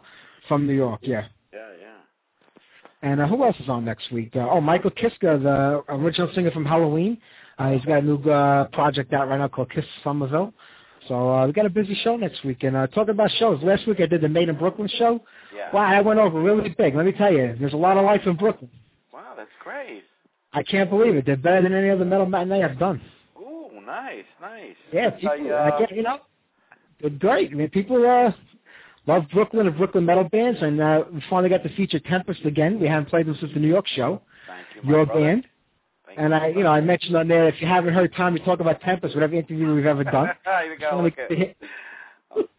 from New York. Yeah. Yeah, yeah. And uh, who else is on next week? Uh, oh, Michael Kiske, the original singer from Helloween. Uh, he's got a new uh, project out right now called Kiske Somerville. So uh, we got a busy show next week. And uh, talking about shows, last week I did the Made in Brooklyn show. Yeah. Wow, I went over really big. Let me tell you, there's a lot of life in Brooklyn. Wow, that's great. I can't believe it. They're better than any other metal matinee I've done. Ooh, nice, nice. Yeah, people, I, uh, I get, you know, they're great. I mean, people uh, love Brooklyn and Brooklyn metal bands, and uh, we finally got to feature Tempest again. We haven't played them since the New York show. Thank you, Your brother. band. And I, you know, I mentioned on there if you haven't heard Tommy talk about Tempest, whatever interview we've ever done, [laughs] you gotta look at. [laughs]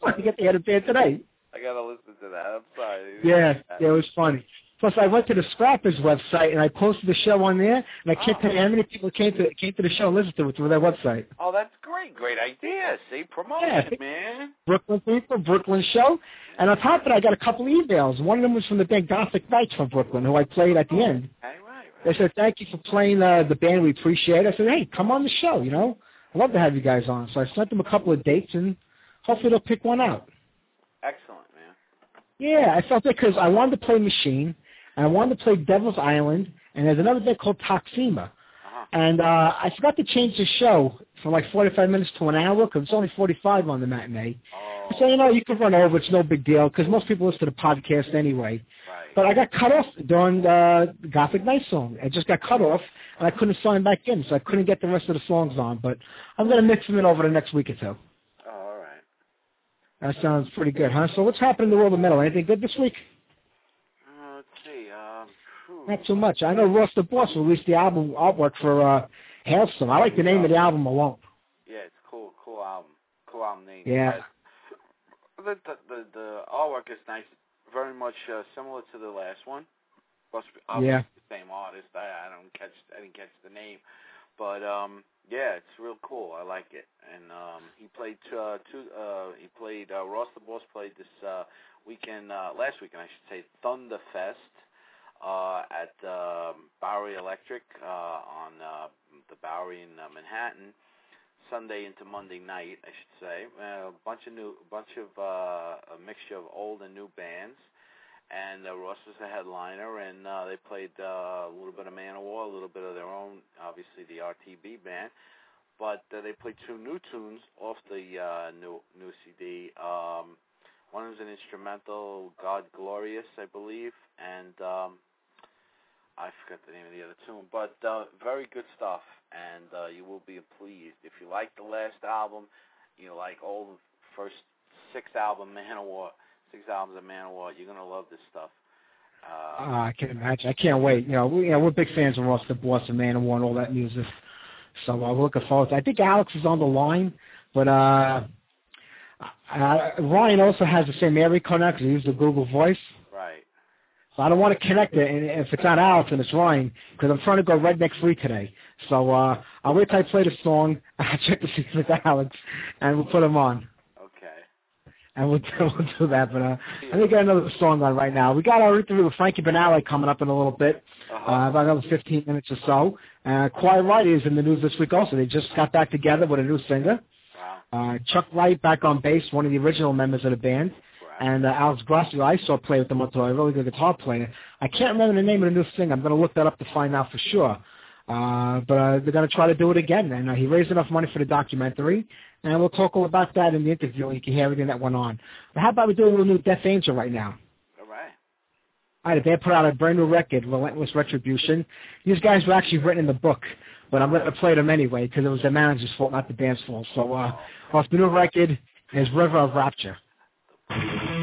only get to hear the band today. I gotta listen to that. I'm sorry. Yeah, yeah, it was funny. Plus, I went to the Scrappers website and I posted the show on there, and I can't Oh. tell you oh. how many people came to came to the show and listened to it through their website. Oh, that's great. Great idea. See, promotion, Yeah. man. Brooklyn people, Brooklyn show, and on top of it, I got a couple emails. One of them was from the band Gothic Knights from Brooklyn, who I played at the oh, end. Hey, right, They said, thank you for playing uh, the band. We appreciate it. I said, hey, come on the show, you know. I'd love to have you guys on. So I sent them a couple of dates, and hopefully they'll pick one out. Excellent, man. Yeah, I felt it because I wanted to play Machine, and I wanted to play Devil's Island, and there's another band called Toxima. Uh-huh. And uh, I forgot to change the show from like 45 minutes to an hour because it's only 45 on the matinee. Oh, So, you know, you can run over. It's no big deal because most people listen to the podcast anyway. right. But I got cut off during the Gothic Knight song. I just got cut off, and I couldn't sign back in, so I couldn't get the rest of the songs on. But I'm going to mix them in over the next week or two. oh, all right. That sounds pretty good, huh? So what's happening in the world of metal? Anything good this week? Uh, let's see. Um. Not too much. I know Ross the Boss released the album artwork for uh, Hailstorm. I like the name of the album alone. Yeah, it's cool. Cool album. Cool album name. Yeah. The the the, the artwork is nice. Very much uh, similar to the last one. Plus, obviously Yeah. the same artist. I I don't catch. I didn't catch the name, but um, yeah, it's real cool. I like it. And um, he played uh, two. Uh, he played uh, Ross the Boss played this uh, weekend. Uh, last weekend, I should say, Thunderfest. uh, at um, Bowery Electric uh, on uh, the Bowery in uh, Manhattan. Sunday into Monday night, I should say. Uh, a bunch of new, bunch of uh, a mixture of old and new bands. And uh, Ross was the headliner, and uh, they played uh, a little bit of Manowar, a little bit of their own, obviously the RTB band. But uh, they played two new tunes off the uh, new new CD. Um, one was an instrumental, God Glorious, I believe, and um, I forgot the name of the other tune, but uh, very good stuff, and uh, you will be pleased if you like the last album. You like all the first six album [laughs] Manowar, six albums of Manowar. You're gonna love this stuff. Uh, uh, I can imagine. I can't wait. You know, we, you know, we're big fans of Ross the Boss and Manowar and all that music. So uh, we're looking forward. To, It. I think Alex is on the line, but uh, uh, Ryan also has the same area code he uses the Google Voice. So I don't want to connect it, and if it's not Alex and it's Ryan, because I'm trying to go redneck free today. So uh, I'll wait till I play the song. [laughs] I'll check to see if it's Alex, and we'll put him on. Okay. And we'll do, [laughs] we'll do that. But uh, I think I got another song on right now. We got our interview with Frankie Banali coming up in a little bit, Uh-huh. uh, about another 15 minutes or so. Uh, Quiet Riot is in the news this week also. They just got back together with a new singer. Wow. Uh, Chuck Wright back on bass, one of the original members of the band. And uh, Alex Grossi, I saw play with them on tour, a really good guitar player. I can't remember the name of the new singer. I'm going to look that up to find out for sure. Uh, but uh, they're going to try to do it again. And uh, he raised enough money for the documentary. And we'll talk all about that in the interview, and you can hear everything that went on. But how about we do a little new Death Angel right now? All right. All right, they put out a brand new record, Relentless Retribution. These guys were actually written in the book, but I'm going to play them anyway because it was the manager's fault, not the band's fault. So uh, off the new record is River of Rapture. Thank you.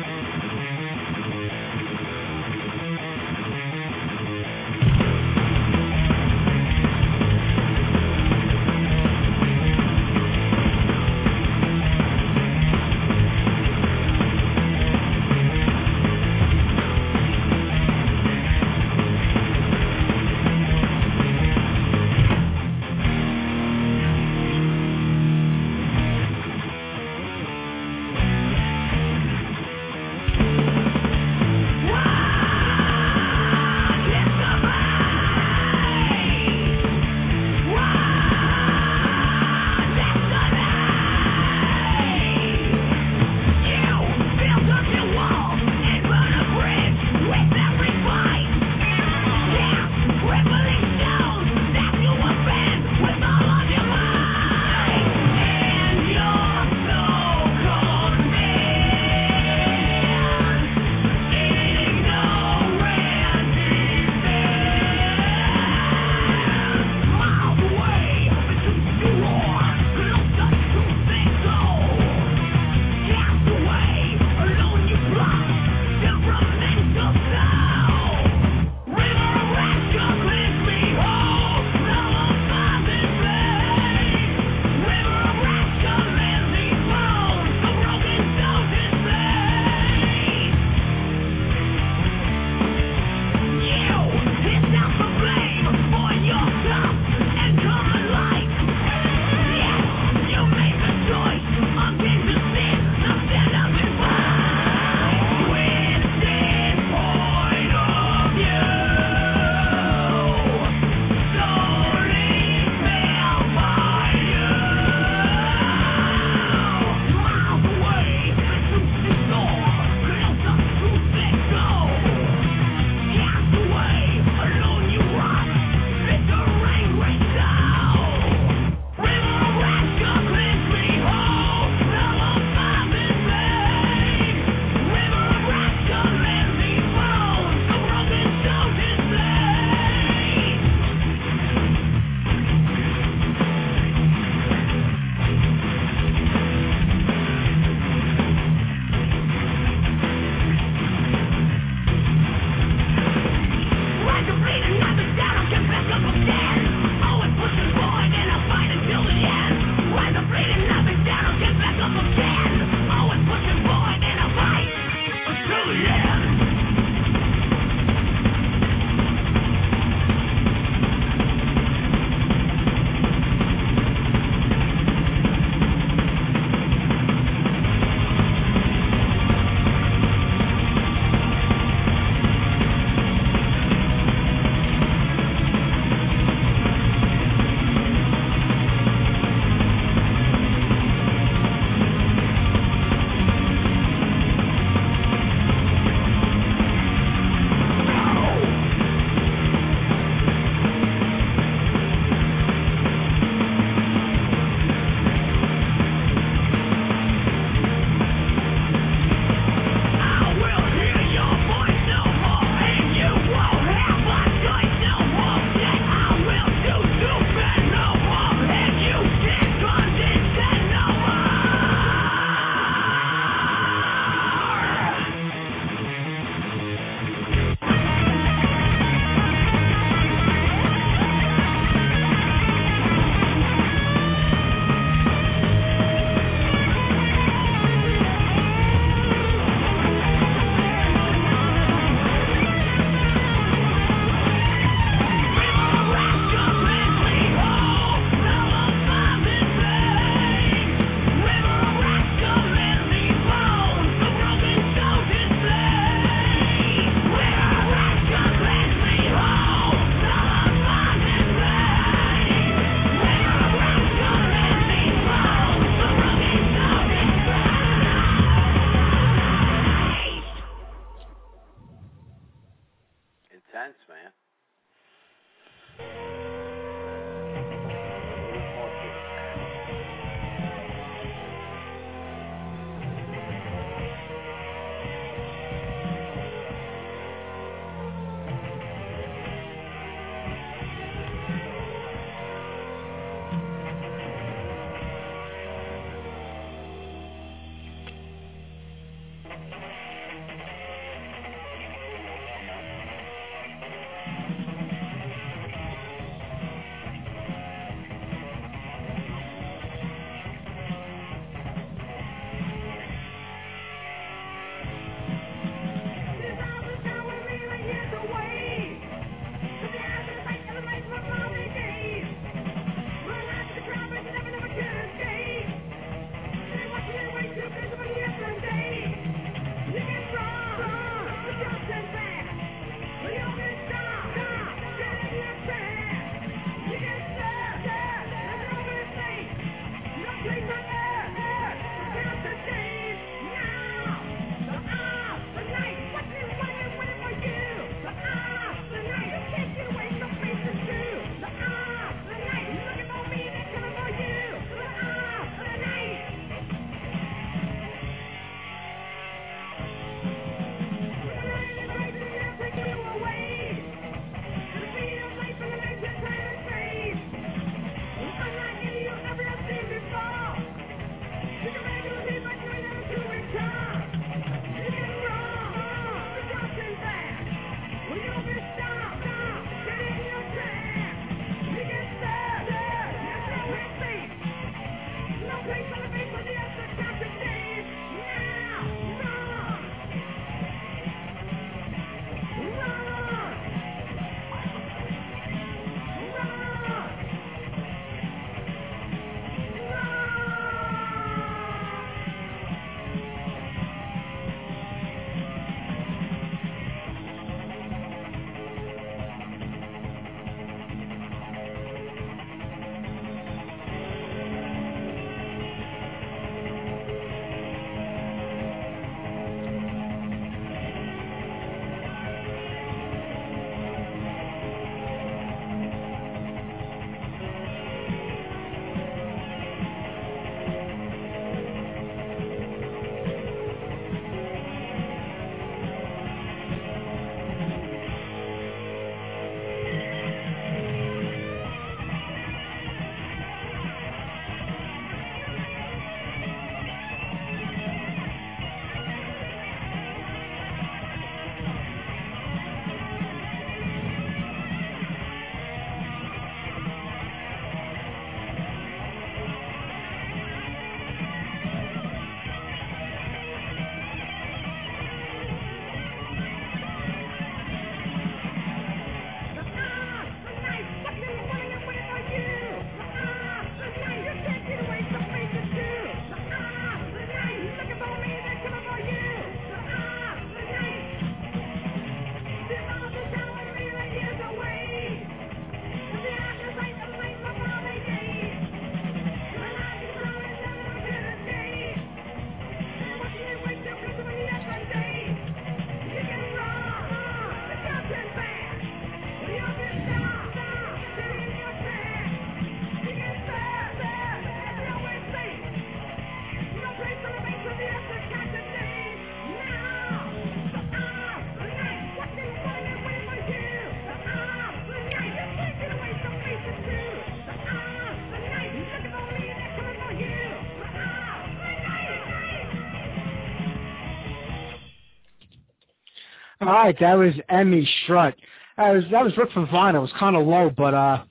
All right, that was Emmy Strut. That was that was ripped from vinyl. It was kind of low, but uh,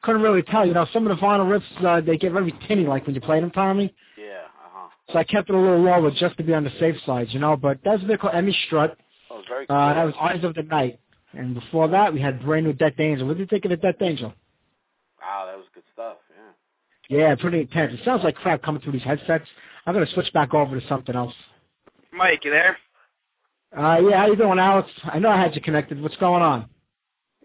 couldn't really tell. You know, some of the vinyl rips uh, they get very tinny, like when you play them, Tommy. Yeah. Uh huh. So I kept it a little lower just to be on the safe side, you know. But that's a bit called Emmy Strut. Oh, very cool. Uh, that was Eyes of the Night. And before that, we had brand new Death Angel. What did you think of the Death Angel? Wow, that was good stuff. Yeah. Yeah, pretty intense. It sounds like crap coming through these headsets. I'm going to switch back over to something else. Mike, you there? Uh, yeah, how you doing, Alex? I know I had you connected. What's going on?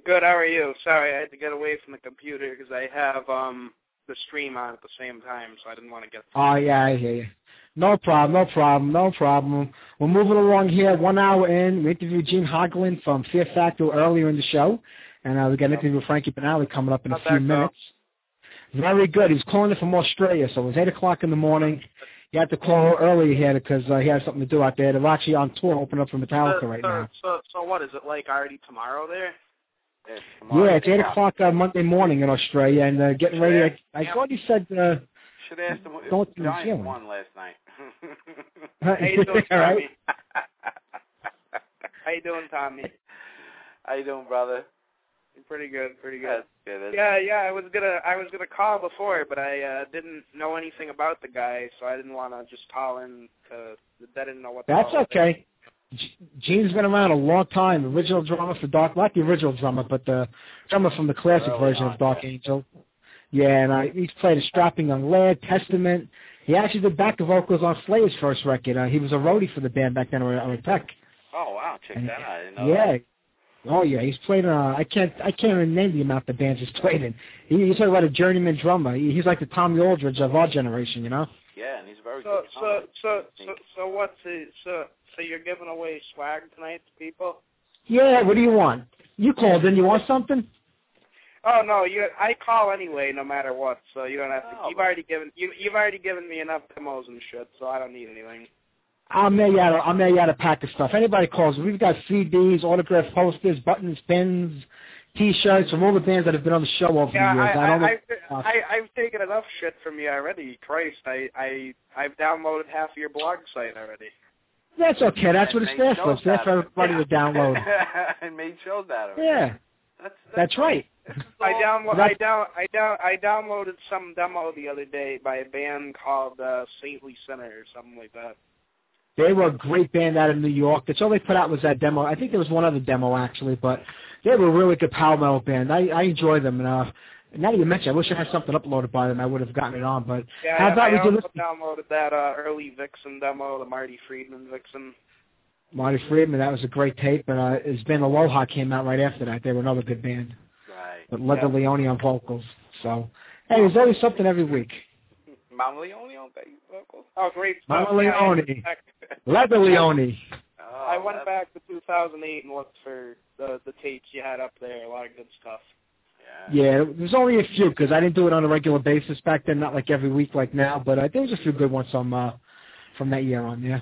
Good. How are you? Sorry, I had to get away from the computer because I have um the stream on at the same time, so I didn't want to get. Oh, yeah, I hear you. No problem, no problem, no problem. We're moving along here. One hour in, we interviewed Gene Hoglan from Fear Factory earlier in the show, and uh, we got an interview with Frankie Banali coming up in a few go? minutes. Very good. He's calling it from Australia, so it was 8 o'clock in the morning. He had to call earlier here because uh, he had something to do out there. They're actually on tour, opening up for Metallica so, right so, now. So, so what is it like already tomorrow there? Yeah, tomorrow, Yeah, it's 8 o'clock uh, Monday morning in Australia, and uh, getting ready. I, I Yeah. thought you said... Uh, Should have asked him if Don't the do Giants Zealand. won last night. [laughs] How you doing, [laughs] All right. Tommy? [laughs] How you doing, Tommy? How you doing, brother? Pretty good, pretty good. That's good. That's Yeah, yeah. I was gonna, I was gonna call before, but I uh, didn't know anything about the guy, so I didn't want to just call in to. I didn't know what. the That's hell- okay. G- Gene's been around a long time. Original drummer for Dark, not the original drummer, but the drummer from the classic Early version on, of Dark yeah. Angel. Yeah, and uh, he's played a strapping young lad, Testament. He actually did backup vocals on Slayer's first record. Uh, he was a roadie for the band back then on on Tech. 'cause- oh wow, check And- that out. I didn't know yeah. that. Oh yeah, he's played. Uh, I can't. I can't even name the amount of bands he's [laughs] played in. He, he's talking about a journeyman drummer. He, he's like the Tommy Aldridge of our generation, you know. Yeah, and he's very So, good. so, so, so, so, what's the, so, so you're giving away swag tonight to people? Yeah. What do you want? You called in. You want something? Oh no, you. I call anyway, no matter what. So you don't have to. Oh, you've but- already given you. You've already given me enough demos and shit, so I don't need anything. I'll mail you out. A, I'll mail you out a pack of stuff. Anybody calls, we've got CDs, autograph posters, buttons, pins, T-shirts from all the bands that have been on the show over Yeah, the years. I, don't know. I, I, I, I've taken enough shit from you already. Christ, I, I, I've downloaded half of your blog site already. That's okay. That's what it's there for. It's there for everybody to download. [laughs] and made shows out of it. Yeah, That's that's right. [laughs] I download, I That's- down, I down, I downloaded some demo the other day by a band called uh, Saintly Sinner or something like that. They were a great band out of New York. That's all they put out was that demo. I think there was one other demo actually, but they were a really good power metal band. I I enjoy them. And uh, now that you mention, I wish I had something uploaded by them. I would have gotten it on. But Yeah, how about I we do also downloaded that uh, early Vixen demo, the Marty Friedman Vixen. Marty Friedman, that was a great tape. And uh, his band Aloha came out right after that. They were another good band. Right. But Leather Yeah. Leone on vocals. So, hey, there's always something every week. Mama Leone on bass vocals. Oh, great Mama stuff. I Leone. went back- Leather Leone. Oh, I went that's- back to 2008 and looked for the the tapes you had up there. A lot of good stuff. Yeah. Yeah, there's only a few because I didn't do it on a regular basis back then, not like every week like now. But uh, there was a few good ones from uh, from that year on. Yeah.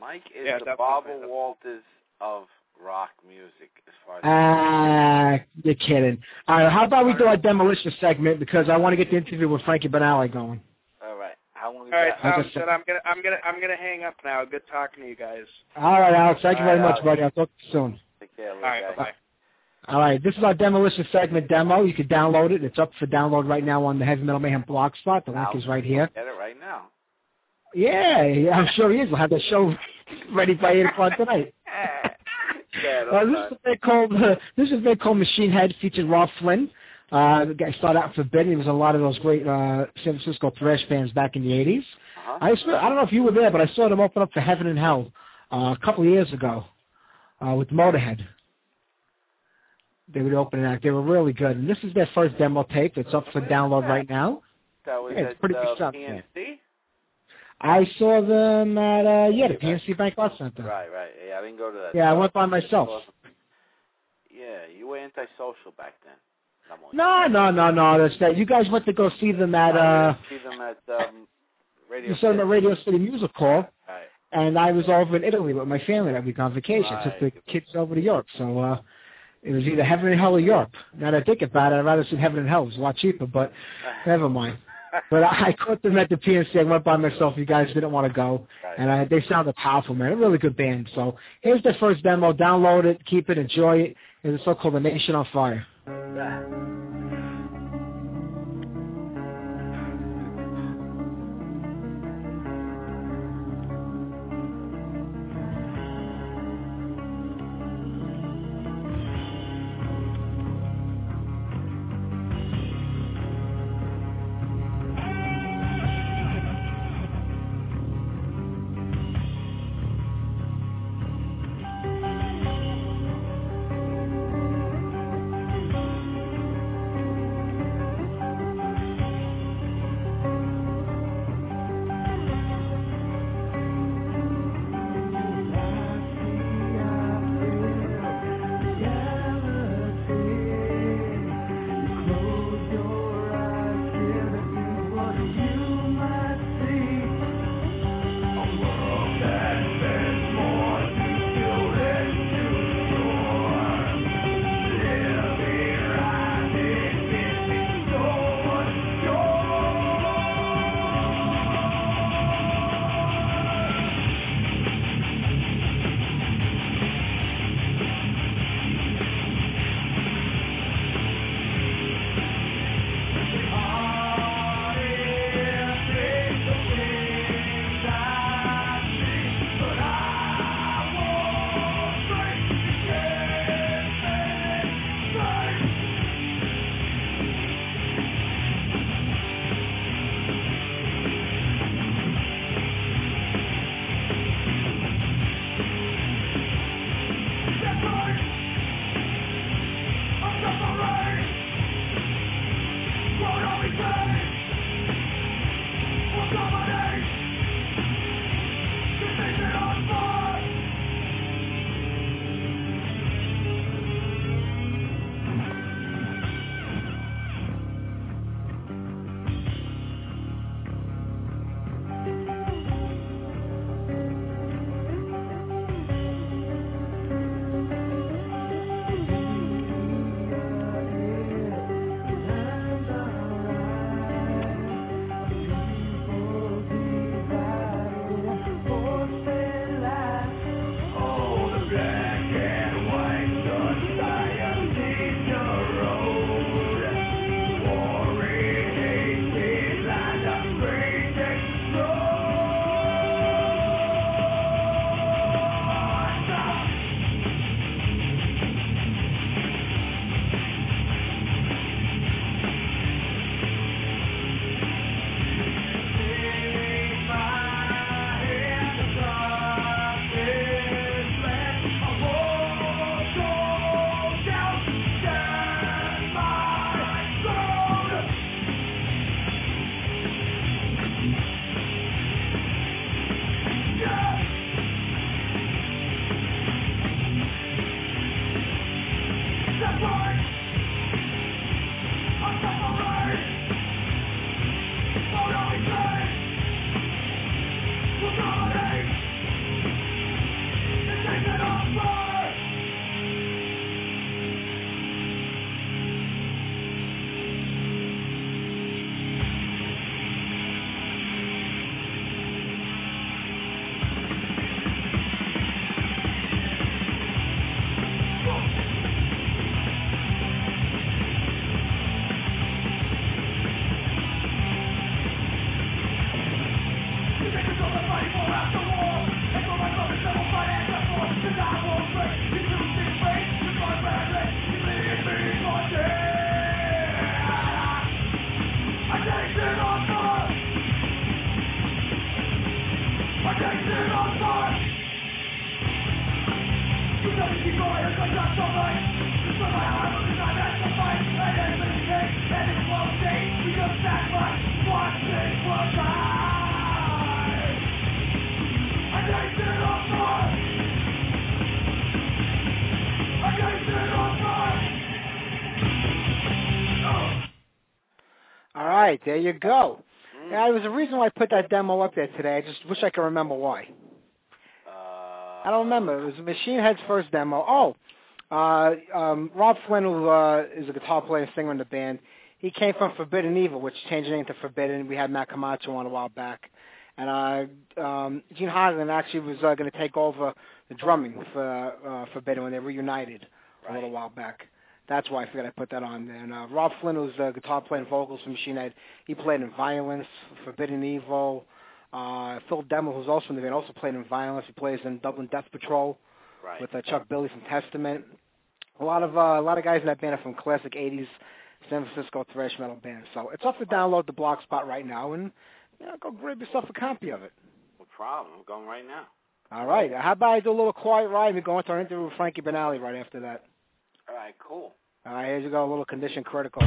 Mike is Yeah, the definitely. Barbara Walters of rock music, as far as Ah, you're kidding. All right, how about we do our demolition segment because I want to get the interview with Frankie Banali going. All right. How long All right, that? I sounds just- good. I'm gonna I'm gonna I'm gonna hang up now. Good talking to you guys. All right, Alex. Thank you very right, much, Alex. buddy. I'll talk to you soon. Take care, All little guy. bye. All right, this is our demolition segment demo. You can download it. It's up for download right now on the Heavy Metal Mayhem blog spot. The link Now, is right here. Get it right now. Yeah, yeah, I'm sure he is. We'll have the show ready by 8 o'clock tonight. [laughs] yeah, Uh, this is a band called uh, this is a band called Machine Head featured Robb Flynn. Uh, guy started out for Forbidden. He was a lot of those great uh, San Francisco thrash bands back in the 80s. uh-huh. I saw, I don't know if you were there, but I saw them open up for Heaven and Hell uh, a couple of years ago uh, with Motorhead. They were the opening act. They were really good. And this is their first demo tape. It's up for download right now. that was yeah, it's pretty uh, good stuff, PNC? I saw them at uh, yeah the PNC Bank Arts Center. Right, right. Yeah, I didn't go to that. Yeah, I went by myself. Yeah, you were antisocial back then. Come on. No, no, no, no. That's that. You guys went to go see them at uh, see them at um, Radio. you saw them at Radio City Music Hall. Right. and I was over in Italy with my family that week on vacation. Took the kids over to Europe, so uh it was either Heaven and Hell or Europe. Now that I think about it, I'd rather see Heaven and Hell. It was a lot cheaper, but [laughs] never mind. but I, I caught them at the PNC. I went by myself. You guys didn't want to go, Right. and I, they sounded powerful, man. A really good band. So here's the first demo. Download it, keep it, enjoy it. It's a song called "The Nation on Fire." All there you go. Yeah, there was a reason why I put that demo up there today. I just wish I could remember why. I don't remember. It was Machine Head's first demo. Oh, uh, um, Robb Flynn, who uh, is a guitar player and singer in the band, he came from Forbidden Evil, which changed the name to Forbidden. We had Matt Camacho on a while back, and uh, um, Gene Hoglan actually was uh, going to take over the drumming for uh, Forbidden when they reunited right. a little while back. That's why I forgot I put that on. And uh, Robb Flynn, who's the guitar player and vocals for Machine Head, he played in Violence, Forbidden Evil. Uh, Phil Demmel, who's also in the band, also played in Violence. He plays in Dublin Death Patrol right. with uh, Chuck Billy from Testament. A lot of uh, a lot of guys in that band are from classic '80s San Francisco thrash metal bands. So it's up to download the blog spot right now and you know, go grab yourself a copy of it. No problem. I'm going right now. All right. How about I do a little Quiet Riot and we go into our interview with Frankie Banali right after that? All right, cool. All right, here you go, a little condition critical.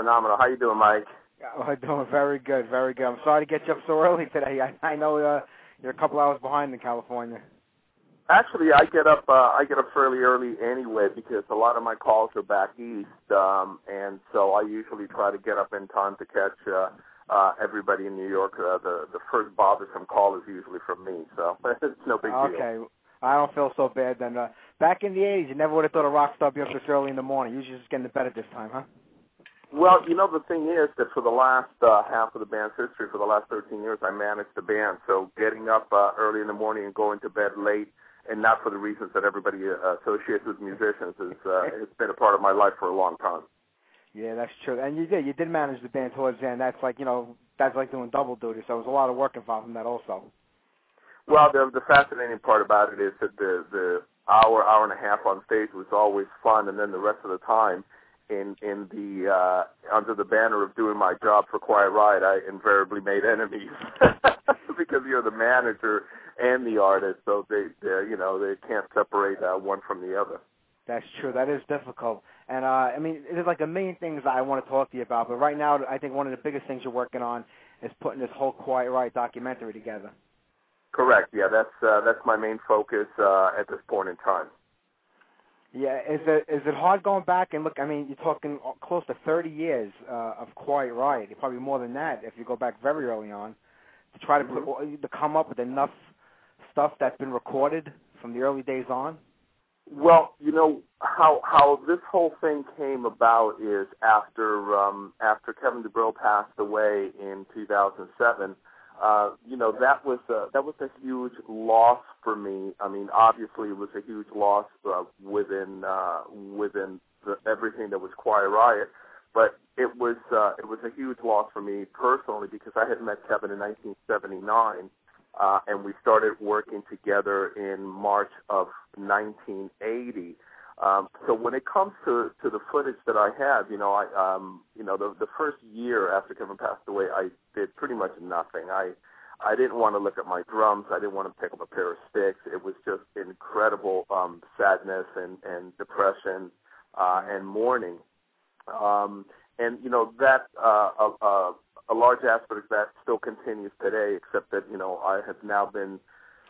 Phenomenal. How you doing, Mike? Oh, doing very good, very good. I'm sorry to get you up so early today. I, I know uh, you're a couple hours behind in California. Actually, I get up. Uh, I get up fairly early anyway because a lot of my calls are back east, um, and so I usually try to get up in time to catch uh, uh, everybody in New York. Uh, the the first bothersome call is usually from me, so [laughs] it's no big deal. Okay. I don't feel so bad then. Uh, back in the 80s, you never would have thought a rock star would be up this early in the morning. Usually just getting to bed at this time, huh? Well, you know, the thing is that for the last uh, half of the band's history, for the last 13 years, I managed the band. So getting up uh, early in the morning and going to bed late, and not for the reasons that everybody uh, associates with musicians, is uh, it's been a part of my life for a long time. Yeah, that's true. And you did. You did manage the band towards the end. That's like, you know, that's like doing double duty. So it was a lot of work involved in that also. Well, the the fascinating part about it is that the the hour hour and a half on stage was always fun, and then the rest of the time, in in the uh, under the banner of doing my job for Quiet Riot, I invariably made enemies [laughs] because you're the manager and the artist, so they, they you know they can't separate uh, one from the other. That's true. That is difficult. And uh, I mean, there's like a million things that I want to talk to you about, but right now, I think one of the biggest things you're working on is putting this whole Quiet Riot documentary together. Correct. Yeah, that's uh, that's my main focus uh, at this point in time. Yeah, is it is it hard going back and look? I mean, you're talking close to 30 years uh, of Quiet Riot, probably more than that if you go back very early on, to try to Mm-hmm. to come up with enough stuff that's been recorded from the early days on. Well, you know how how this whole thing came about is after um, after Kevin Dubrow passed away in 2007. Uh, you know that was a, that was a huge loss for me. I mean, obviously it was a huge loss uh, within uh, within the, everything that was Quiet Riot, but it was uh, it was a huge loss for me personally because I had met Kevin in 1979, uh, and we started working together in March of 1980. Um, so when it comes to to the footage that I have, you know, I um, you know, the the first year after Kevin passed away, I did pretty much nothing. I I didn't want to look at my drums. I didn't want to pick up a pair of sticks. It was just incredible um, sadness and and depression uh, and mourning. Um, and you know that uh, a, a, a large aspect of that still continues today, except that you know I have now been,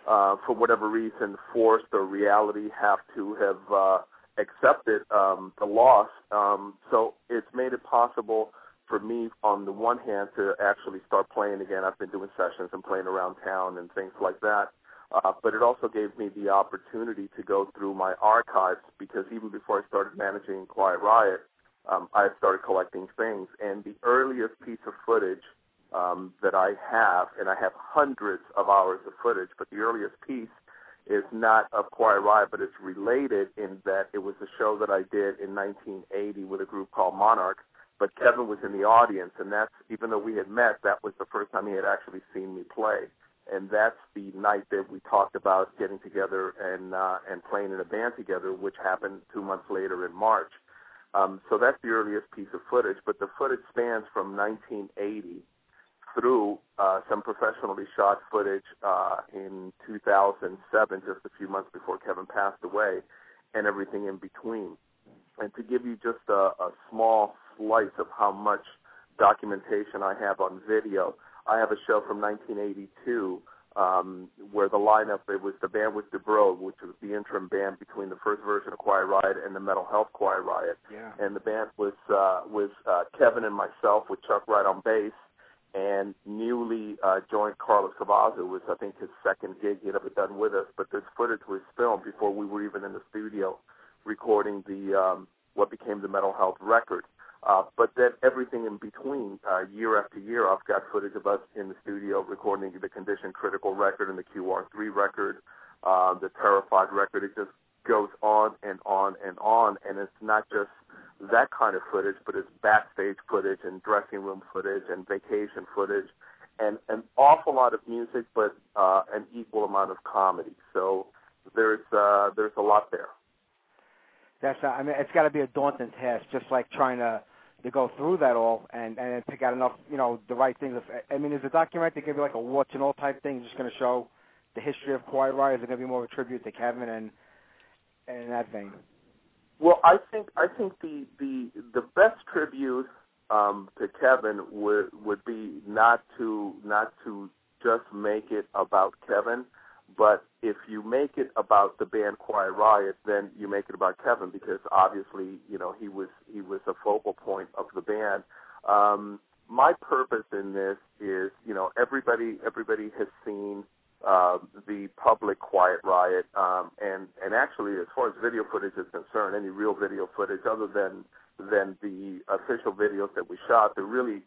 uh, for whatever reason, forced or reality have to have uh, accepted um, the loss. Um, so it's made it possible for me, on the one hand, to actually start playing again. I've been doing sessions and playing around town and things like that. Uh, but it also gave me the opportunity to go through my archives because even before I started managing Quiet Riot, um, I started collecting things. And the earliest piece of footage um, that I have, and I have hundreds of hours of footage, but the earliest piece is not of Quiet Riot, but it's related in that it was a show that I did in 1980 with a group called Monarch. But Kevin was in the audience, and that's even though we had met, that was the first time he had actually seen me play. And that's the night that we talked about getting together and uh, and playing in a band together, which happened two months later in March. Um, so that's the earliest piece of footage, but the footage spans from 1980 through uh, some professionally shot footage uh, in 2007, just a few months before Kevin passed away, and everything in between. And to give you just a, a small slice of how much documentation I have on video, I have a show from 1982 um, where the lineup it was the band was Dubrow, which was the interim band between the first version of Quiet Riot and the Metal Health Quiet Riot. Yeah. And the band was uh, was uh, Kevin and myself with Chuck Wright on bass, and newly uh, joined Carlos Cavazos was I think his second gig he'd ever done with us. But this footage was filmed before we were even in the studio recording the um, what became the Metal Health record. Uh, but then everything in between, uh, year after year, I've got footage of us in the studio recording the Condition Critical record and the QR3 record. uh, the Terrified record. It just goes on and on and on, and it's not just that kind of footage, but it's backstage footage and dressing room footage and vacation footage, and an awful lot of music, but uh, an equal amount of comedy. So there's uh, there's a lot there. That's I mean it's got to be a daunting task, just like trying to to go through that all and and pick out enough you know the right things. I mean, is the documentary going to be like a watch and all type thing, just going to show the history of Quiet Riot? Is it going to be more of a tribute to Kevin and and that vein? Well, I think I think the the the best tribute um, to Kevin would would be not to not to just make it about Kevin, but if you make it about the band Quiet Riot, then you make it about Kevin because obviously, you know, he was he was a focal point of the band. Um, my purpose in this is, you know, everybody everybody has seen uh, the public Quiet Riot, um, and and actually, as far as video footage is concerned, any real video footage other than than the official videos that we shot, there really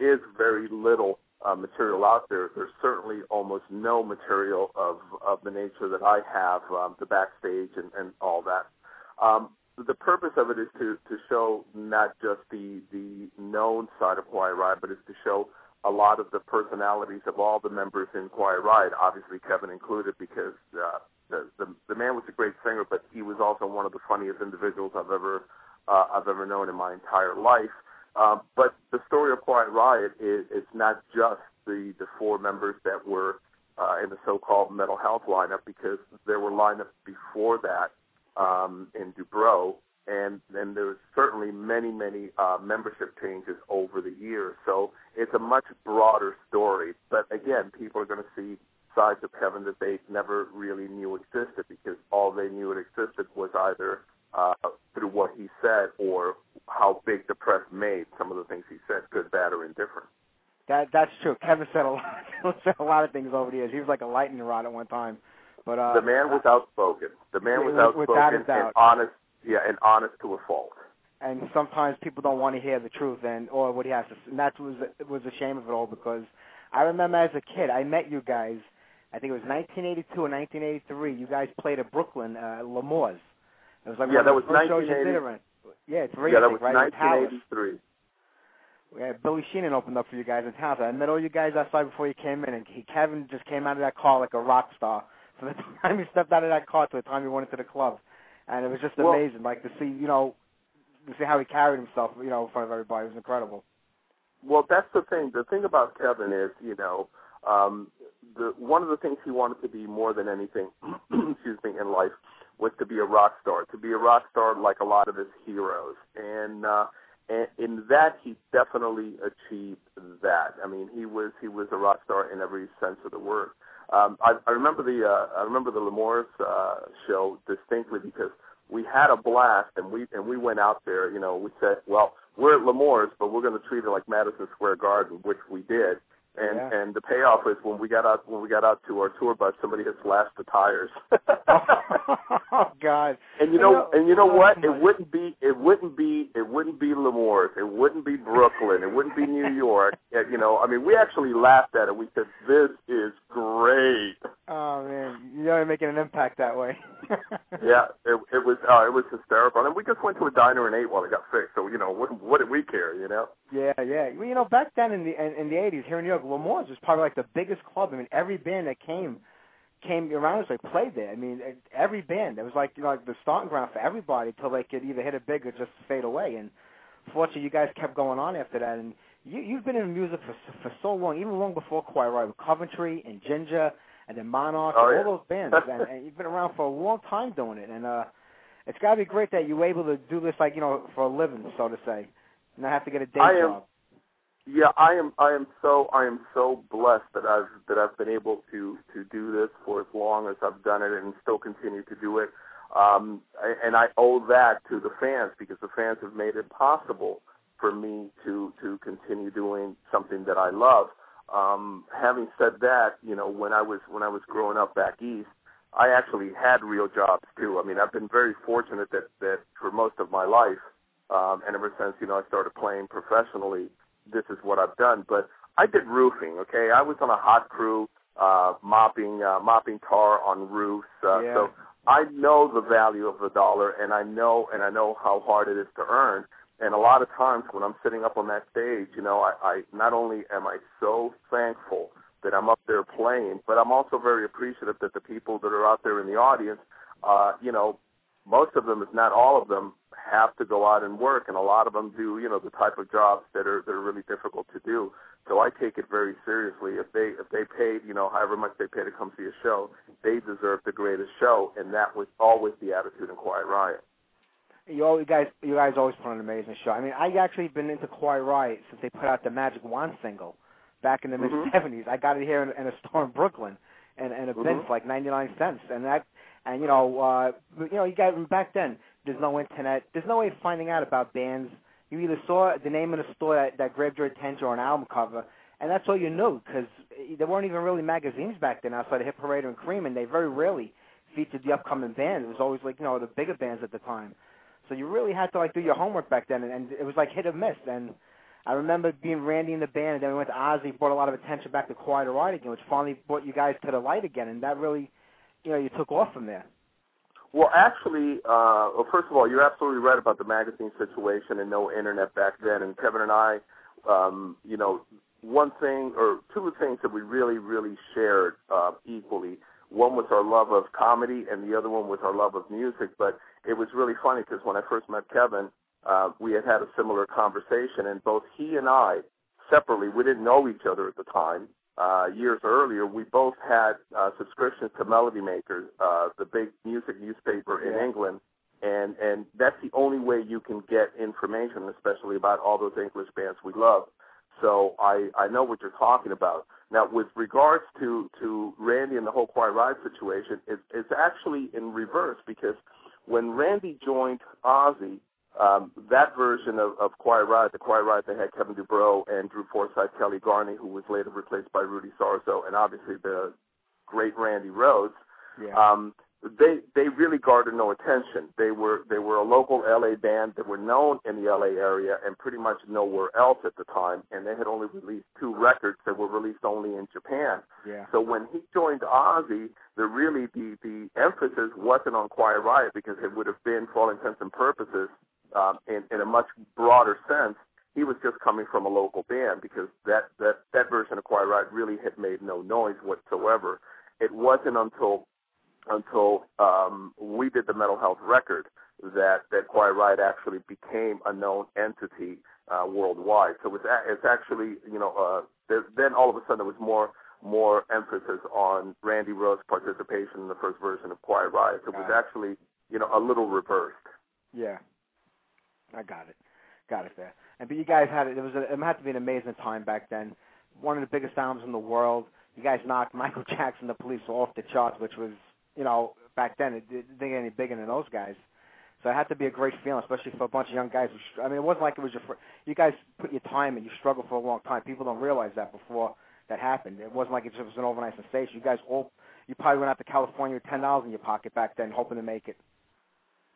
is very little uh, material out there. There's certainly almost no material of, of the nature that I have, um, the backstage and, and all that. Um, the purpose of it is to, to show not just the, the known side of Quiet Riot, but is to show a lot of the personalities of all the members in Quiet Riot, obviously Kevin included, because uh, the, the the man was a great singer, but he was also one of the funniest individuals I've ever uh, I've ever known in my entire life. Um, but the story of Quiet Riot is it's not just the the four members that were uh, in the so-called Metal Health lineup because there were lineups before that um, in Dubrow, and then there's certainly many many uh, membership changes over the years. So it's a much broader story. But again, people are going to see sides of Kevin that they never really knew existed because all they knew it existed was either uh, through what he said or how big the press made some of the things he said, good, bad, or indifferent. That that's true. Kevin said a lot [laughs] said a lot of things over the years. He was like a lightning rod at one time. But uh, the man was outspoken. The man was outspoken without a doubt. and honest. Yeah, and honest to a fault. And sometimes people don't want to hear the truth and or what he has to. And that was was a shame of it all because I remember as a kid I met you guys. I think it was 1982 or 1983. You guys played at Brooklyn, uh, L'Amour's. It was like yeah, one that of was the first shows you did around. Yeah, it's yeah, that was right? 1983. Yeah, Billy Sheehan opened up for you guys in town. So I met all you guys outside before you came in, and he, Kevin just came out of that car like a rock star. From the [laughs] time he stepped out of that car to the time he went into the club, and it was just Well- amazing, like to see, you know, to see how he carried himself, you know, in front of everybody. It was incredible. Well, that's the thing. The thing about Kevin is, you know, um, the one of the things he wanted to be more than anything, [clears throat] excuse me, in life was to be a rock star. To be a rock star like a lot of his heroes, and uh, and in that he definitely achieved that. I mean, he was he was a rock star in every sense of the word. Um, I, I remember the uh, I remember the L'Amour's uh, show distinctly because we had a blast and we and we went out there. You know, we said, well, we're at L'Amour's, but we're going to treat it like Madison Square Garden, which we did. And Yeah. and the payoff is when we got out when we got out to our tour bus, somebody had slashed the tires. [laughs] oh God! And you know, and you know oh, what? Oh, It wouldn't be, it wouldn't be, it wouldn't be L'Amour's. It wouldn't be Brooklyn. It wouldn't be New York. [laughs] You know, I mean, we actually laughed at it. We said, "This is great." Oh man, you're making an impact that way. [laughs] Yeah, it, it was, uh, it was hysterical. And we just went to a diner and ate while it got fixed. So you know, what, what did we care? You know? Yeah, yeah. Well, you know, back then in the in, in the '80s here in New York, L'Amour's was probably like the biggest club. I mean, every band that came came around us like played there. I mean, every band. It was like you know like the starting ground for everybody till they could either hit it big or just fade away. And fortunately, you guys kept going on after that. And you you've been in music for for so long, even long before Quiet Riot, Coventry and Ginger, and then Monarch, Oh, and yeah. all those bands. [laughs] and, and you've been around for a long time doing it. And uh, it's got to be great that you were able to do this like you know for a living, so to say, and not have to get a day I am- job. Yeah, I am. I am so. I am so blessed that I've that I've been able to to do this for as long as I've done it and still continue to do it. Um, and I owe that to the fans because the fans have made it possible for me to to continue doing something that I love. Um, having said that, you know, when I was when I was growing up back east, I actually had real jobs too. I mean, I've been very fortunate that that for most of my life, um, and ever since you know I started playing professionally, this is what I've done. But I did roofing. Okay, I was on a hot crew uh, mopping uh, mopping tar on roofs. Uh, Yeah. So I know the value of the dollar, and I know and I know how hard it is to earn. And a lot of times when I'm sitting up on that stage, you know, I, I not only am I so thankful that I'm up there playing, but I'm also very appreciative that the people that are out there in the audience, uh, you know, most of them, if not all of them, have to go out and work, and a lot of them do, you know, the type of jobs that are that are really difficult to do. So I take it very seriously. If they if they paid, you know, however much they pay to come see a show, they deserve the greatest show, and that was always the attitude in Quiet Riot. You you guys, you guys always put on an amazing show. I mean, I actually been into Quiet Riot since they put out the Magic Wand single back in the Mhm. mid '70s. I got it here in, in a store in Brooklyn, and and a bin Mhm. for like 99 cents. And that, and you know, uh, you know, you guys back then. There's no internet. There's no way of finding out about bands. You either saw the name of the store that, that grabbed your attention or an album cover, and that's all you knew because there weren't even really magazines back then outside of Hit Parade and Cream, and they very rarely featured the upcoming band. It was always like you know the bigger bands at the time. So you really had to like do your homework back then, and, and it was like hit or miss. And I remember being Randy in the band, and then we went to Ozzy, brought a lot of attention back to Quiet Riot again, which finally brought you guys to the light again, and that really, you know, you took off from there. Well, actually, uh, well, first of all, you're absolutely right about the magazine situation and no internet back then. And Kevin and I, um, you know, one thing or two things that we really, really shared uh, equally. One was our love of comedy, and the other one was our love of music. But it was really funny because when I first met Kevin, uh, we had had a similar conversation, and both he and I, separately, we didn't know each other at the time. Uh, years earlier, we both had uh, subscriptions to Melody Makers, uh, the big music newspaper in England, and and that's the only way you can get information, especially about all those English bands we love. So I I know what you're talking about. Now, with regards to to Randy and the whole Quiet Riot situation, it's it's actually in reverse because when Randy joined Ozzy, um, that version of, of Quiet Riot, the Quiet Riot that had Kevin Dubrow and Drew Forsythe, Kelly Garni, who was later replaced by Rudy Sarzo, and obviously the great Randy Rhoads. Yeah. Um, they they really garnered no attention. They were they were a local LA band that were known in the LA area and pretty much nowhere else at the time. And they had only released two records that were released only in Japan. Yeah. So when he joined Ozzy, the really the the emphasis wasn't on Quiet Riot because it would have been, for all intents and purposes, um, in in a much broader sense. He was just coming from a local band because that that that version of Quiet Riot really had made no noise whatsoever. It wasn't until until um, we did the Metal Health record that that Quiet Riot actually became a known entity uh, worldwide. So it's a- it's actually you know uh, there, then all of a sudden there was more more emphasis on Randy Rhoads' participation in the first version of Quiet Riot. So it was it. actually you know a little reversed. Yeah. I got it. Got it there. And but you guys had it. It was a, it had to be an amazing time back then. One of the biggest albums in the world. You guys knocked Michael [laughs] Jackson, the Police, off the charts, which was you know back then it didn't get any bigger than those guys. So it had to be a great feeling, especially for a bunch of young guys. I mean, it wasn't like it was your. Fr- you guys put your time and you struggled for a long time. People don't realize that before that happened. It wasn't like it just was an overnight sensation. You guys all, you probably went out to California with ten dollars in your pocket back then, hoping to make it.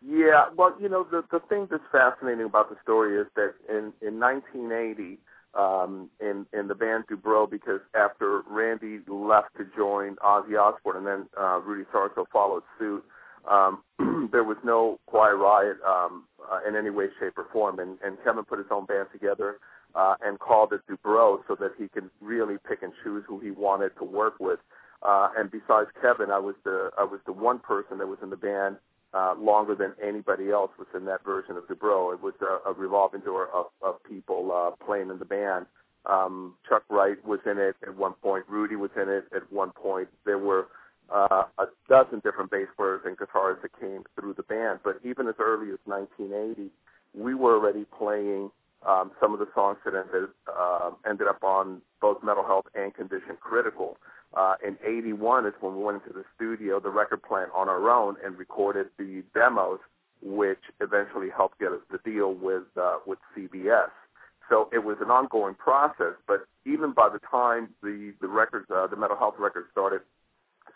Yeah, well, you know, the the thing that's fascinating about the story is that in in 1980, um, in in the band Dubrow, because after Randy left to join Ozzy Osbourne, and then uh, Rudy Sarzo followed suit, um, [clears throat] there was no Quiet Riot um, uh, in any way, shape, or form, and and Kevin put his own band together uh, and called it Dubrow so that he could really pick and choose who he wanted to work with. Uh, and besides Kevin, I was the I was the one person that was in the band uh, longer than anybody else was in that version of Dubrow. It was a, a revolving door of, of people uh, playing in the band. Um, Chuck Wright was in it at one point. Rudy was in it at one point. There were uh, a dozen different bass players and guitarists that came through the band. But even as early as 1980, we were already playing um, some of the songs that ended, uh, ended up on both Metal Health and Condition Critical. In 81 is when we went into the studio, the record plant on our own, and recorded the demos, which eventually helped get us the deal with uh, with CBS. So it was an ongoing process. But even by the time the the records, uh, the Metal Health records started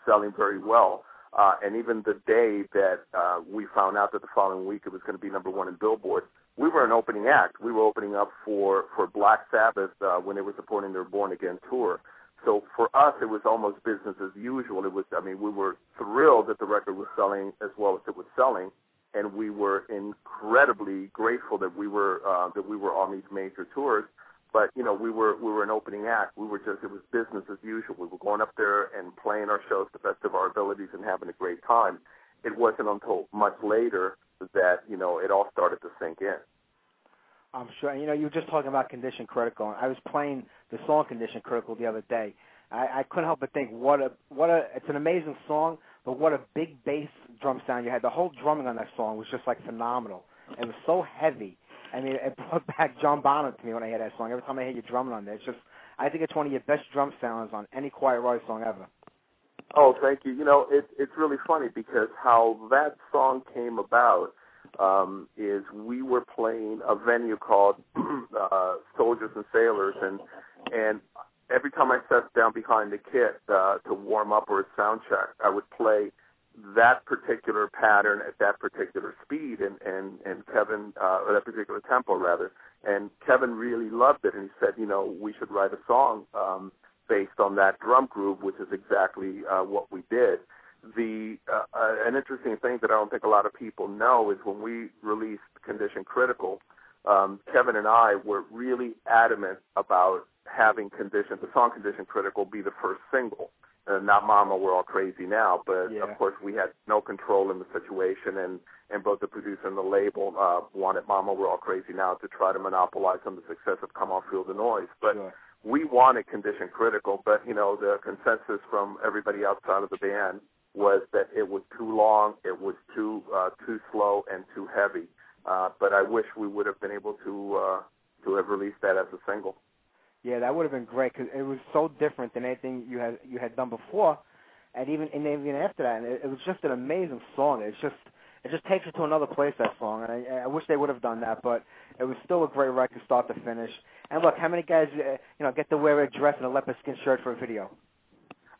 selling very well, uh, and even the day that uh, we found out that the following week it was going to be number one in Billboard, we were an opening act. We were opening up for for Black Sabbath uh, when they were supporting their Born Again tour. So for us, it was almost business as usual. It was, I mean, we were thrilled that the record was selling as well as it was selling, and we were incredibly grateful that we were uh, that we were on these major tours. But you know, we were we were an opening act. We were just it was business as usual. We were going up there and playing our shows to the best of our abilities and having a great time. It wasn't until much later that you know it all started to sink in. I'm sure. You know, you were just talking about Condition Critical. I was playing the song Condition Critical the other day. I, I couldn't help but think what a what a it's an amazing song, but what a big bass drum sound you had. The whole drumming on that song was just like phenomenal. It was so heavy. I mean, it [laughs] brought back John Bonham to me when I hear that song. Every time I hear you drumming on there, it's just I think it's one of your best drum sounds on any Quiet Riot song ever. Oh, thank you. You know, it, it's really funny because how that song came about um, is we were playing a venue called [clears throat] uh, Soldiers and Sailors, and and every time I sat down behind the kit uh, to warm up or a sound check, I would play that particular pattern at that particular speed and and and Kevin uh, or that particular tempo rather, and Kevin really loved it, and he said, you know, we should write a song um, based on that drum groove, which is exactly uh, what we did the uh, uh, an interesting thing that I don't think a lot of people know is when we released Condition Critical, um, Kevin and I were really adamant about having Condition, the song Condition Critical, be the first single. Uh, not Mama, we're all crazy now, but yeah. of course we had no control in the situation, and and both the producer and the label uh, wanted Mama, we're all crazy now to try to monopolize on the success of Come On Feel the Noise, but. Sure. We wanted Condition Critical, but you know the consensus from everybody outside of the band was that it was too long, it was too uh, too slow and too heavy. Uh, but I wish we would have been able to uh, to have released that as a single. Yeah, that would have been great because it was so different than anything you had you had done before, and even and even after that, and it, it was just an amazing song. It's just it just takes it to another place that song, and I, I wish they would have done that, but it was still a great record, start to finish. And look, how many guys uh, you know get to wear a dress and a leopard skin shirt for a video?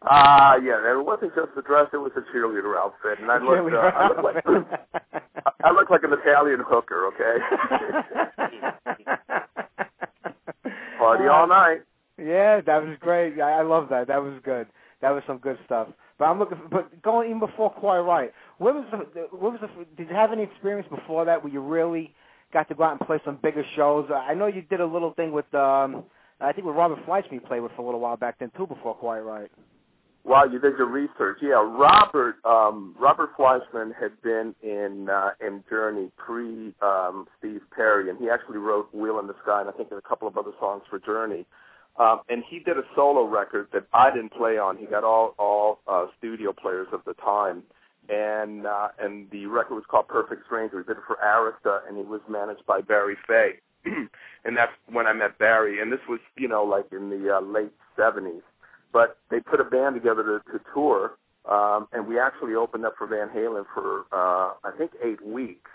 Ah, uh, yeah, it wasn't just the dress; it was a cheerleader outfit, and I looked, uh, I looked like I looked like an Italian hooker. Okay, [laughs] party all night. Yeah, that was great. I, I love that. That was good. That was some good stuff. But I'm looking. For, but going even before Quiet Riot, what was the? What was the? Did you have any experience before that where you really got to go out and play some bigger shows? I know you did a little thing with. um I think with Robert Fleischman you played with for a little while back then too, before Quiet Riot. Wow, you did your research. Yeah, Robert um, Robert Fleischman had been in uh, in Journey pre um, Steve Perry, and he actually wrote "Wheel in the Sky" and I think a couple of other songs for Journey. Um, and he did a solo record that I didn't play on. He got all all uh, studio players of the time, and uh, and the record was called Perfect Stranger. He did it for Arista, and he was managed by Barry Fey. [clears throat] and that's when I met Barry. And this was you know like in the uh, late '70s but they put a band together to, to tour, um, and we actually opened up for Van Halen for uh, I think eight weeks,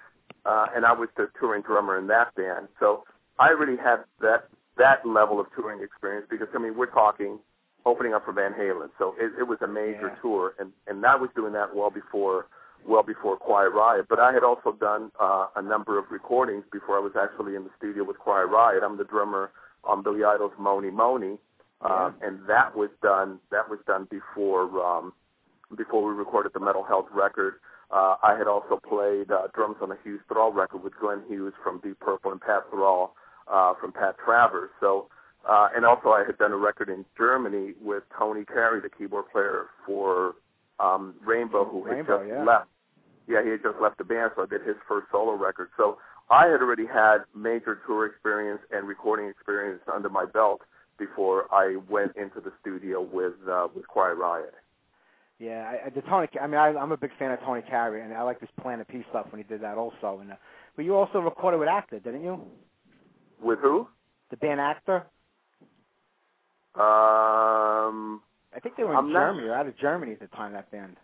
uh, and I was the touring drummer in that band. So I already had that that level of touring experience because I mean we're talking opening up for Van Halen, so it, it was a major Yeah. tour, and and I was doing that well before well before Quiet Riot. But I had also done uh, a number of recordings before I was actually in the studio with Quiet Riot. I'm the drummer on Billy Idol's Mony Mony, um, and that was done. That was done before um, before we recorded the Metal Health record. Uh, I had also played uh, drums on a Hughes Thrall record with Glenn Hughes from Deep Purple and Pat Thrall uh, from Pat Travers. So, uh, and also I had done a record in Germany with Tony Carey, the keyboard player for um, Rainbow, who Rainbow, had just yeah. left. Yeah, he had just left the band, so I did his first solo record. So I had already had major tour experience and recording experience under my belt before I went into the studio with uh, with Quiet Riot. Yeah, I, I- the Tony. I mean, I, I'm a big fan of Tony Carey, and I like this Planet P stuff when he did that also. And uh, but you also recorded with Actor, didn't you? With who? The band Actor. Um, I think they were in I'm not- Germany or out of Germany at the time. That band.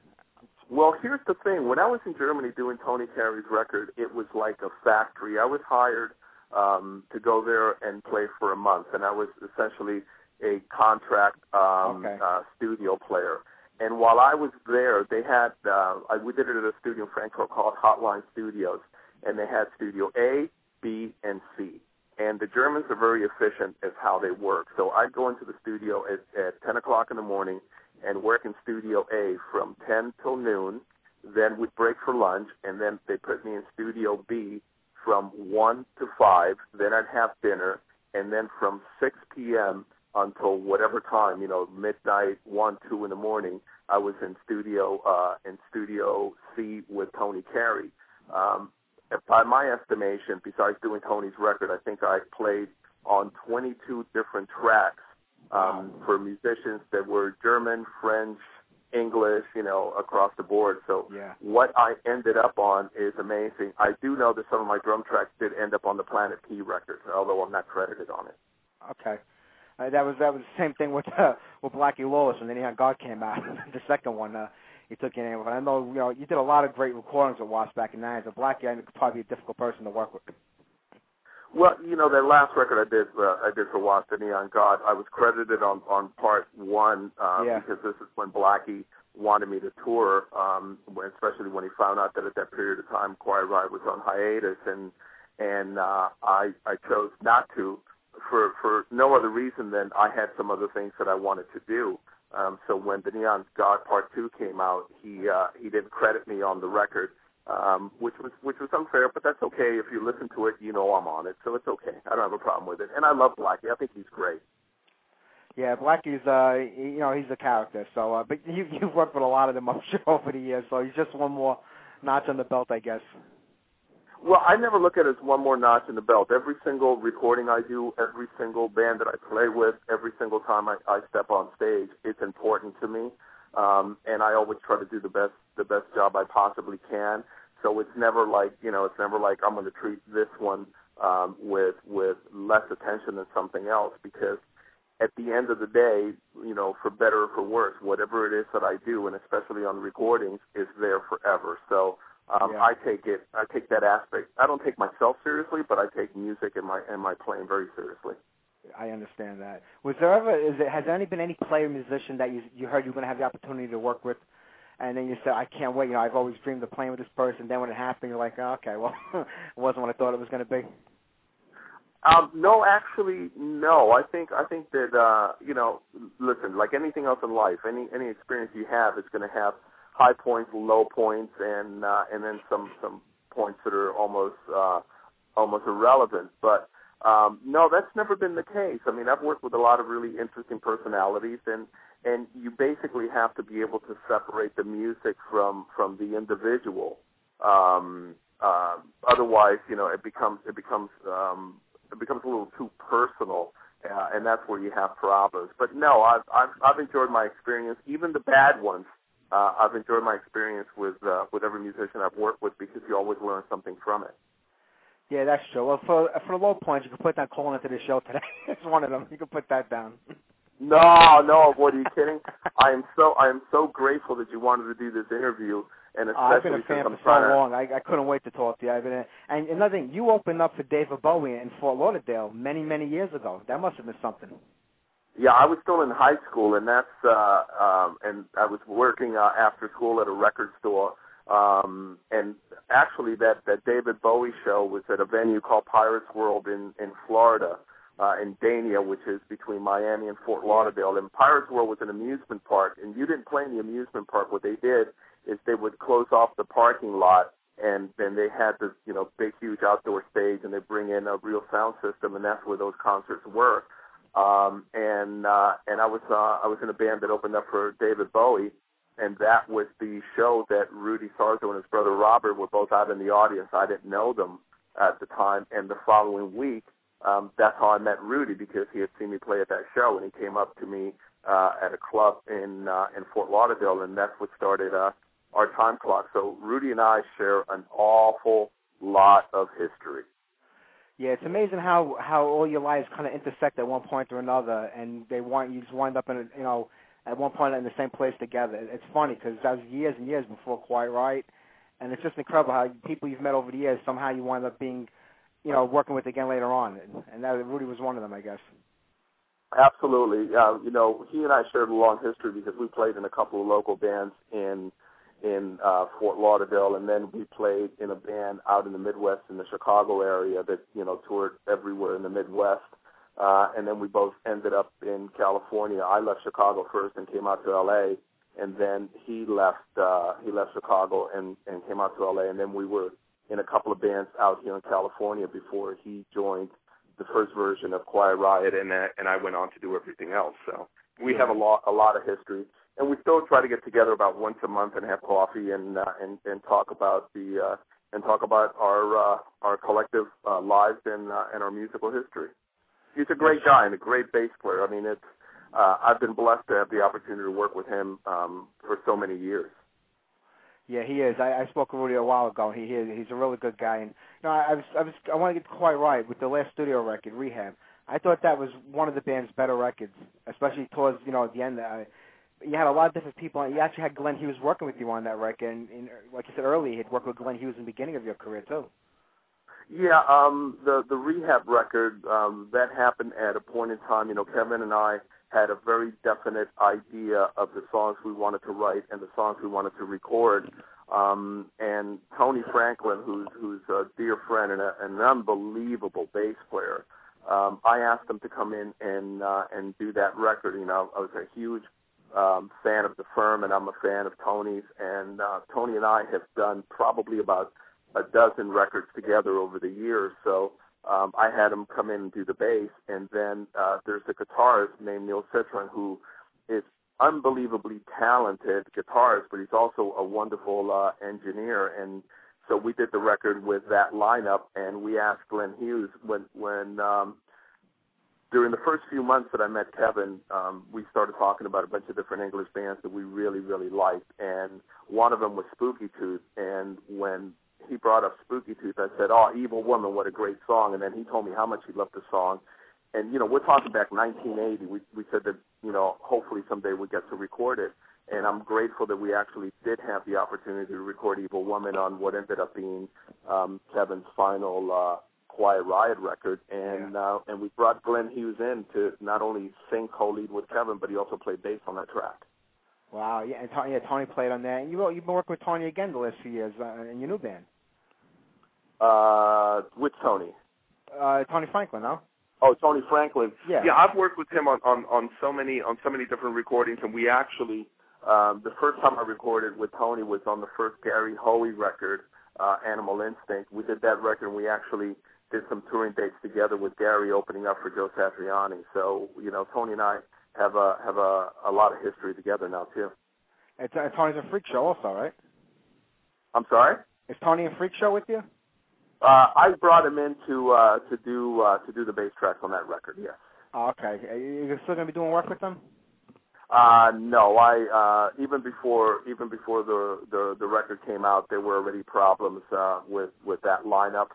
well, here's the thing. When I was in Germany doing Tony Carey's record, it was like a factory. I was hired um, to go there and play for a month, and I was essentially a contract um, Okay. uh, studio player. And while I was there, they had uh, I, we did it at a studio in Frankfurt called Hotline Studios, and they had Studio A, B, and C. and the Germans are very efficient as how they work. So I'd go into the studio at, at 10 o'clock in the morning and work in Studio A from 10 till noon. Then we'd break for lunch, and then they put me in Studio B from 1 to 5. Then I'd have dinner, and then from 6 p.m. until whatever time, you know, midnight, 1, 2 in the morning, I was in Studio uh, in Studio C with Tony Carey. Um, by my estimation, besides doing Tony's record, I think I played on 22 different tracks um, for musicians that were German, French, English, you know, across the board. So yeah. what I ended up on is amazing. I do know that some of my drum tracks did end up on the Planet P records, although I'm not credited on it. Okay. Uh, that was that was the same thing with uh, with Blackie Lawless when then he had God came out. [laughs] the second one, uh, he took your name. I know you know you did a lot of great recordings with Wasp back in the 90s. But Blackie, I could probably a difficult person to work with. Well, you know, that last record I did, uh, I did for Wasp the Neon God. I was credited on on part one uh, yeah. because this is when Blackie wanted me to tour, um, especially when he found out that at that period of time Quiet Riot was on hiatus, and and uh, I I chose not to for for no other reason than I had some other things that I wanted to do. Um, so when the Neon God Part Two came out, he uh, he didn't credit me on the record um, which was which was unfair, but that's okay. If you listen to it, you know I'm on it, so it's okay. I don't have a problem with it, and I love Blackie. I think he's great. Yeah, Blackie's uh, you know he's a character. So, uh, but you [laughs] you've worked with a lot of them, I'm sure, [laughs] over the years. So he's just one more notch on the belt, I guess. Well, I never look at it as one more notch in the belt. Every single recording I do, every single band that I play with, every single time I, I step on stage, it's important to me um, and I always try to do the best the best job I possibly can. So it's never like you know, it's never like I'm going to treat this one um, with with less attention than something else because at the end of the day, you know, for better or for worse, whatever it is that I do, and especially on recordings, is there forever. So um, yeah. I take it, I take that aspect. I don't take myself seriously, but I take music and my and my playing very seriously. I understand that. Was there ever is it has there any been any player musician that you you heard you were going to have the opportunity to work with, and then you said I can't wait. You know I've always dreamed of playing with this person. Then when it happened, you're like, oh, okay, well, [laughs] it wasn't what I thought it was going to be. Um, no, actually, no. I think I think that uh, you know, listen, like anything else in life, any any experience you have is going to have high points, low points, and uh, and then some some points that are almost uh, almost irrelevant. But um, no, that's never been the case. I mean, I've worked with a lot of really interesting personalities, and and you basically have to be able to separate the music from from the individual. Um, uh, otherwise, you know, it becomes it becomes um, it becomes a little too personal, uh, and that's where you have problems. But no, I've I've, I've enjoyed my experience, even the bad ones. Uh, I've enjoyed my experience with uh, with every musician I've worked with because you always learn something from it. Yeah, that's true. Well, for for the low points, you can put that calling into the show today. [laughs] it's one of them. You can put that down. [laughs] No, no. What are you kidding? I am so I am so grateful that you wanted to do this interview, and especially oh, I've been a fan I'm for so to... long. I, I couldn't wait to talk to you. I've been a, and another thing, you opened up for David Bowie in Fort Lauderdale many many years ago. That must have been something. Yeah, I was still in high school, and that's uh, um, and I was working uh, after school at a record store um, and actually, that that David Bowie show was at a venue called Pirates World in in Florida, uh, in Dania, which is between Miami and Fort Lauderdale. And Pirates World was an amusement park, and you didn't play in the amusement park. What they did is they would close off the parking lot, and then they had this you know big huge outdoor stage, and they bring in a real sound system, and that's where those concerts were. Um, and uh, and I was uh, I was in a band that opened up for David Bowie and that was the show that Rudy Sarzo and his brother Robert were both out in the audience. I didn't know them at the time, and the following week, um, that's how I met Rudy because he had seen me play at that show, and he came up to me uh, at a club in uh, in Fort Lauderdale, and that's what started uh, our time clock. So Rudy and I share an awful lot of history. Yeah, it's amazing how how all your lives kind of intersect at one point or another, and they want you just wind up in a you know at one point in the same place together. It's funny because that was years and years before Quiet Riot, and it's just incredible how people you've met over the years somehow you wind up being, you know, working with again later on, and, that Rudy was one of them, I guess. Absolutely, uh, you know, he and I shared a long history because we played in a couple of local bands in in uh, Fort Lauderdale, and then we played in a band out in the Midwest in the Chicago area that you know toured everywhere in the Midwest. Uh, and then we both ended up in California. I left Chicago first and came out to LA, and then he left uh, he left Chicago and and came out to LA, and then we were in a couple of bands out here in California before he joined the first version of Quiet Riot, and uh, and I went on to do everything else. So we have a lot a lot of history, and we still try to get together about once a month and have coffee and uh, and and talk about the uh, and talk about our uh, our collective uh, lives and uh, and our musical history. He's a great guy and a great bass player. I mean, it's uh, I've been blessed to have the opportunity to work with him um, for so many years. Yeah, he is. I, I spoke with Rudy a while ago. He, he he's a really good guy, and you know, I, I was I was I want to get quite right with the last studio record, Rehab. I thought that was one of the band's better records, especially towards you know at the end. Uh, you had a lot of different people. You actually had Glenn Hughes working with you on that record, and, and like you said earlier, he'd worked with Glenn Hughes in the beginning of your career too. Yeah, um, the the rehab record um, that happened at a point in time. You know, Kevin and I had a very definite idea of the songs we wanted to write and the songs we wanted to record. Um, and Tony Franklin, who's who's a dear friend and a, an unbelievable bass player, um, I asked him to come in and uh, and do that record. You know, I was a huge um, fan of the firm, and I'm a fan of Tony's. And uh, Tony and I have done probably about a dozen records together over the years. So um, I had him come in and do the bass, and then uh, there's a guitarist named Neil Citron who is unbelievably talented guitarist, but he's also a wonderful uh, engineer. And so we did the record with that lineup, and we asked Glenn Hughes when when um, during the first few months that I met Kevin, um, we started talking about a bunch of different English bands that we really really liked, and one of them was Spooky Tooth. And when he brought up Spooky Tooth. I said, "Oh, Evil Woman, what a great song!" And then he told me how much he loved the song. And you know, we're talking back 1980. We we said that you know, hopefully someday we get to record it. And I'm grateful that we actually did have the opportunity to record Evil Woman on what ended up being um, Kevin's final uh, Quiet Riot record. And yeah. uh, and we brought Glenn Hughes in to not only sing co-lead with Kevin, but he also played bass on that track. Wow, yeah, and Tony, yeah, Tony played on that, and you you've been working with Tony again the last few years uh, in your new band. Uh, with Tony. Uh, Tony Franklin, no? Oh, Tony Franklin. Yeah. Yeah, I've worked with him on on on so many on so many different recordings, and we actually um, the first time I recorded with Tony was on the first Gary Hoey record, uh, Animal Instinct. We did that record, and we actually did some touring dates together with Gary, opening up for Joe Satriani. So you know, Tony and I have a have a a lot of history together now too. It's, uh, Tony's a freak show, also, right? I'm sorry. Is Tony a freak show with you? Uh, I brought him in to uh, to do uh, to do the bass tracks on that record. Yes. Oh, okay. Are you still gonna be doing work with them? Uh, no, I uh, even before even before the, the the record came out, there were already problems uh, with with that lineup.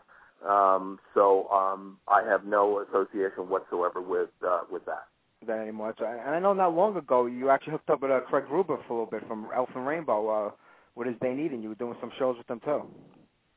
Um, so um, I have no association whatsoever with uh, with that. That anymore. So, and I know not long ago you actually hooked up with uh, Craig Gruber for a little bit from Elf and Rainbow uh, with his They Need, and you were doing some shows with them too.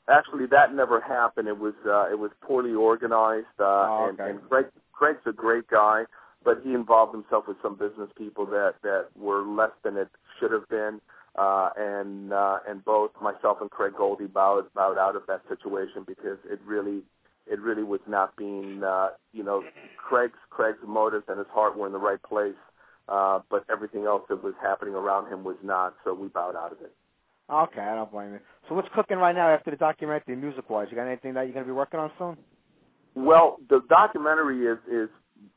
Actually, that never happened. It was uh, it was poorly organized, uh, oh, okay. and, and Craig Craig's a great guy, but he involved himself with some business people that that were less than it should have been, uh, and uh, and both myself and Craig Goldy bowed bowed out of that situation because it really it really was not being uh, you know Craig's Craig's motives and his heart were in the right place, uh, but everything else that was happening around him was not. So we bowed out of it. Okay, I don't blame you. So what's cooking right now after the documentary, music-wise? You got anything that you're going to be working on soon? Well, the documentary is is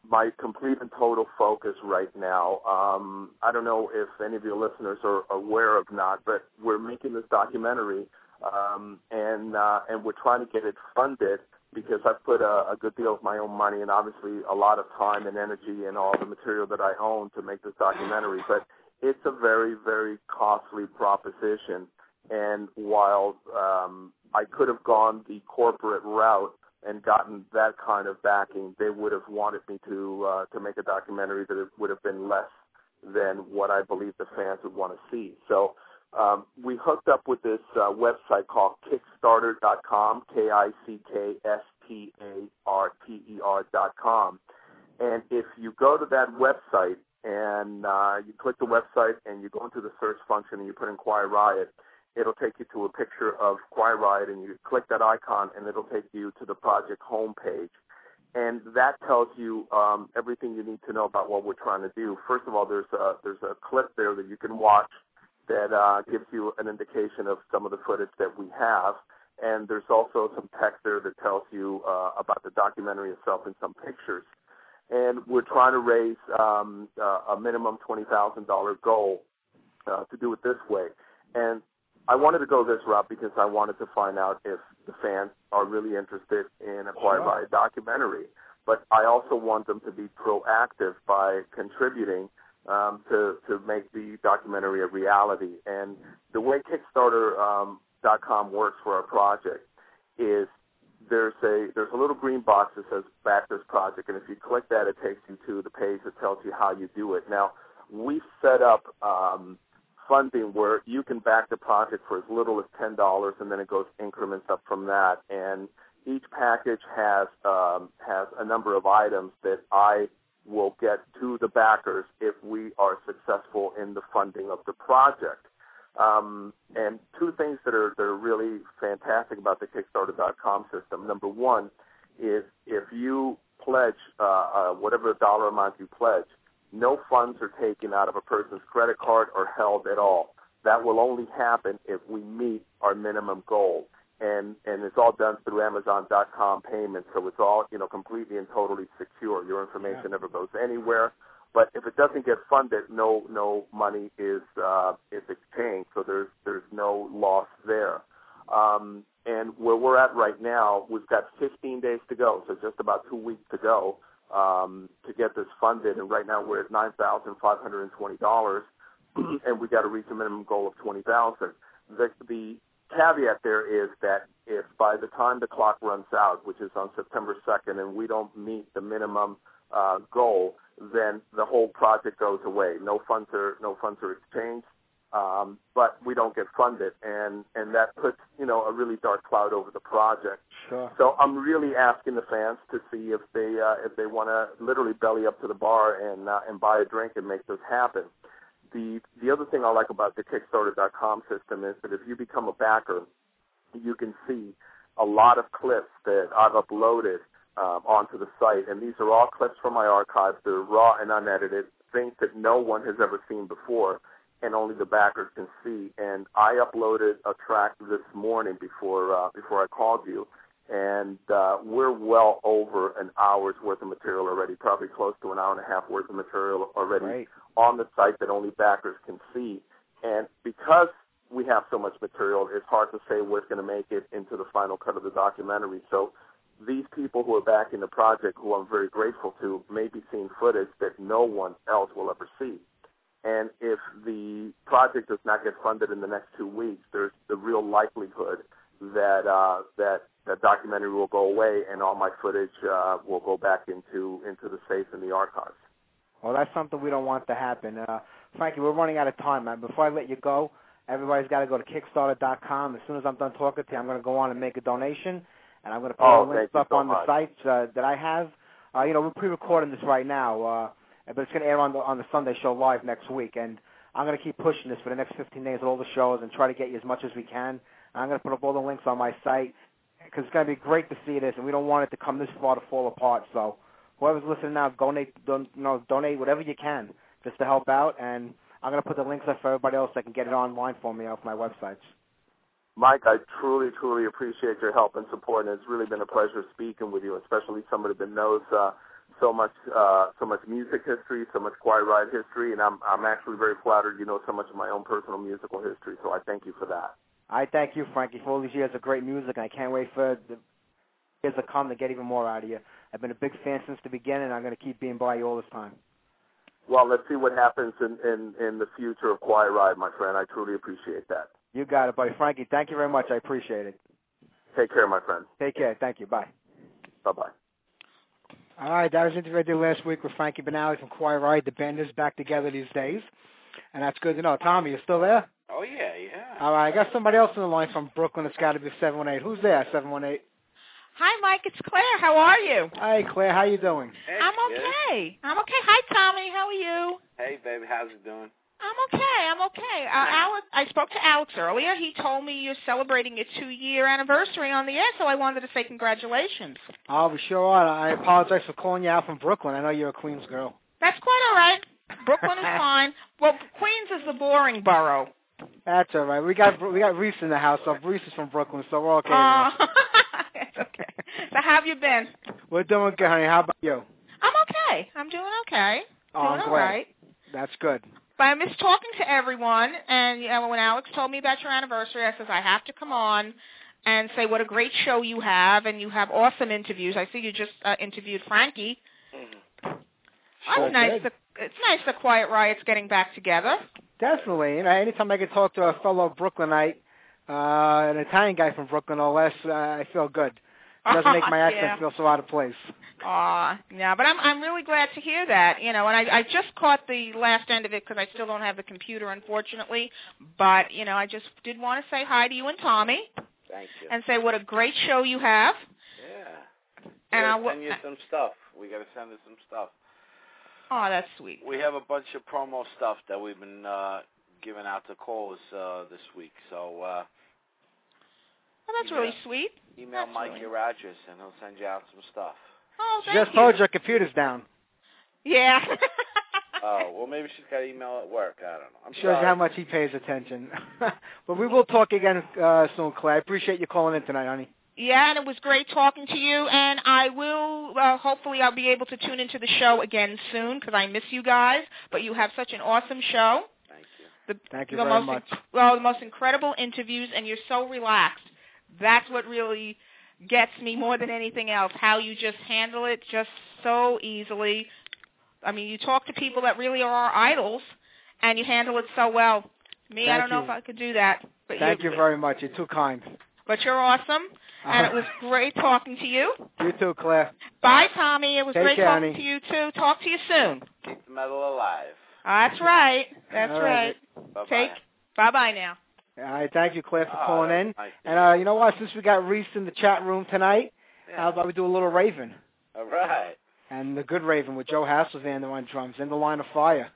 my complete and total focus right now. Um, I don't know if any of your listeners are aware of not, but we're making this documentary, um, and uh, and we're trying to get it funded because I've put a, a good deal of my own money and obviously a lot of time and energy and all the material that I own to make this documentary. But it's a very, very costly proposition. And while um, I could have gone the corporate route and gotten that kind of backing, they would have wanted me to uh, to make a documentary that would have been less than what I believe the fans would want to see. So um, we hooked up with this uh, website called Kickstarter.com, K-I-C-K-S-T-A-R-T-E-R dot com. And if you go to that website, and uh, you click the website and you go into the search function and you put in Quiet Riot, it'll take you to a picture of Quiet Riot, and you click that icon, and it'll take you to the project homepage. And that tells you um, everything you need to know about what we're trying to do. First of all, there's a, there's a clip there that you can watch that uh, gives you an indication of some of the footage that we have. And there's also some text there that tells you uh, about the documentary itself and some pictures. And we're trying to raise um, uh, a minimum $20,000 goal uh, to do it this way. And I wanted to go this route because I wanted to find out if the fans are really interested in acquiring a Quiet Sure. Riot documentary. But I also want them to be proactive by contributing um, to to make the documentary a reality. And the way Kickstarter.com um, .com works for our project is there's a there's a little green box that says back this project, and if you click that, it takes you to the page that tells you how you do it. Now we set up um, funding where you can back the project for as little as ten dollars, and then it goes increments up from that. And each package has um, has a number of items that I will get to the backers if we are successful in the funding of the project. Um, and two things that are that are really fantastic about the Kickstarter.com system. Number one is if you pledge uh, uh, whatever dollar amount you pledge, no funds are taken out of a person's credit card or held at all. That will only happen if we meet our minimum goal. And and it's all done through Amazon.com payments, so it's all you know completely and totally secure. Your information never goes anywhere. But if it doesn't get funded, no no money is uh, is exchanged, so there's there's no loss there. Um, and where we're at right now, we've got 15 days to go, so just about two weeks to go um, to get this funded. And right now we're at nine thousand five hundred and [clears throat] we got to reach a minimum goal of twenty thousand. The the caveat there is that if by the time the clock runs out, which is on September 2nd, and we don't meet the minimum uh, goal, then the whole project goes away. No funds are no funds are exchanged, um, but we don't get funded, and and that puts you know a really dark cloud over the project. Sure. So I'm really asking the fans to see if they uh, if they want to literally belly up to the bar and uh, and buy a drink and make this happen. The the other thing I like about the Kickstarter.com system is that if you become a backer, you can see a lot of clips that I've uploaded um, onto the site, and these are all clips from my archives. They're raw and unedited, things that no one has ever seen before, and only the backers can see. And I uploaded a track this morning before uh, before I called you, and uh, we're well over an hour's worth of material already, probably close to an hour and a half worth of material already Great. on the site that only backers can see. And because we have so much material, it's hard to say what's going to make it into the final cut of the documentary. So these people who are backing the project, who I'm very grateful to, may be seeing footage that no one else will ever see. And if the project does not get funded in the next two weeks, there's the real likelihood that uh, that that documentary will go away and all my footage uh, will go back into into the safe in the archives. Well, that's something we don't want to happen. Uh, Frankie, we're running out of time, man. Before I let you go, everybody's got to go to Kickstarter.com. As soon as I'm done talking to you, I'm going to go on and make a donation, and I'm going to put Oh, all the links up so on the sites uh, that I have. Uh, you know, we're pre-recording this right now, uh, but it's going to air on the on the Sunday show live next week, and I'm going to keep pushing this for the next 15 days, of all the shows, and try to get you as much as we can. I'm going to put up all the links on my site because it's going to be great to see this, and we don't want it to come this far to fall apart. So, whoever's listening now, donate, don, you know, donate whatever you can just to help out, and I'm going to put the links up for everybody else that can get it online for me off my websites. Mike, I truly, truly appreciate your help and support, and it's really been a pleasure speaking with you, especially somebody that knows uh, so much, uh, so much music history, so much Quiet Riot history, and I'm, I'm actually very flattered you know so much of my own personal musical history. So I thank you for that. I thank you, Frankie, for all these years of great music, and I can't wait for the years to come to get even more out of you. I've been a big fan since the beginning, and I'm going to keep being by you all this time. Well, let's see what happens in, in, in the future of Quiet Riot, my friend. I truly appreciate that. You got it, buddy. Frankie, thank you very much. I appreciate it. Take care, my friend. Take care. Thank you. Bye. Bye-bye. All right, that was an interview I did last week with Frankie Banali from Quiet Riot. The band is back together these days, and that's good to know. Tommy, you still there? Oh yeah, yeah. All right, I got somebody else on the line from Brooklyn. It's got to be 718. Who's there, 718? Hi, Mike. It's Claire. How are you? Hi, Claire. How you doing? Hey, I'm kid. okay. I'm okay. Hi, Tommy. How are you? Hey, baby, how's it doing? I'm okay. I'm okay. Uh, Alex, I spoke to Alex earlier. He told me you're celebrating your two-year anniversary on the air, so I wanted to say congratulations. Oh, we sure are. I apologize for calling you out from Brooklyn. I know you're a Queens girl. That's quite all right. Brooklyn is [laughs] fine. Well, Queens is the boring borough. That's all right. We got we got Reese in the house, so Reese is from Brooklyn, so we're okay. Uh, [laughs] it's okay. So how have you been? we're doing good, honey. How about you? I'm okay. I'm doing okay. Oh, doing I'm all glad. right. That's good. But I miss talking to everyone. And you know, when Alex told me about your anniversary, I says I have to come on and say what a great show you have, and you have awesome interviews. I see you just uh, interviewed Frankie. Sure That's nice. The, it's nice the Quiet Riot's getting back together. Definitely. You know, anytime I can talk to a fellow Brooklynite, uh, an Italian guy from Brooklyn, no less, uh, I feel good. It doesn't make my [laughs] accent Yeah. feel so out of place. Aw, yeah, but I'm I'm really glad to hear that. You know, and I I just caught the last end of it because I still don't have the computer, unfortunately. But you know, I just did want to say hi to you and Tommy Thank you. and say what a great show you have. yeah. And I'll send you some stuff. We got to send you some stuff. Oh, that's sweet. We have a bunch of promo stuff that we've been uh, giving out to callers uh, this week. So uh, Oh, that's really sweet. email That's Mike really- your address, and he'll send you out some stuff. Oh, She just you. told you her computer's down. Yeah. [laughs] oh, well, maybe she's got email at work. I don't know. I'm Shows sorry. you how much he pays attention. [laughs] but we will talk again uh, soon, Claire. I appreciate you calling in tonight, honey. Yeah, and it was great talking to you. And I will, uh, hopefully, I'll be able to tune into the show again soon because I miss you guys. But you have such an awesome show. Thank you. The, Thank you the very most, much. Well, the most incredible interviews, and you're so relaxed. That's what really gets me more than anything else. How you just handle it just so easily. I mean, you talk to people that really are our idols, and you handle it so well. Me, I don't know if I could do that. But Thank you very much. You're too kind. But you're awesome, and it was [laughs] great talking to you. You too, Claire. Bye, Tommy. It was Take great care, talking honey. to you too. Talk to you soon. Keep the metal alive. That's right. That's All right. right. Bye-bye. Take. Bye bye now. All right, thank you, Claire, for calling that in. And uh, you know what? Since we got Reese in the chat room tonight, Yeah. how about we do a little Raven? All right. And the good Raven with Joe Hasselvander on drums in the line of fire.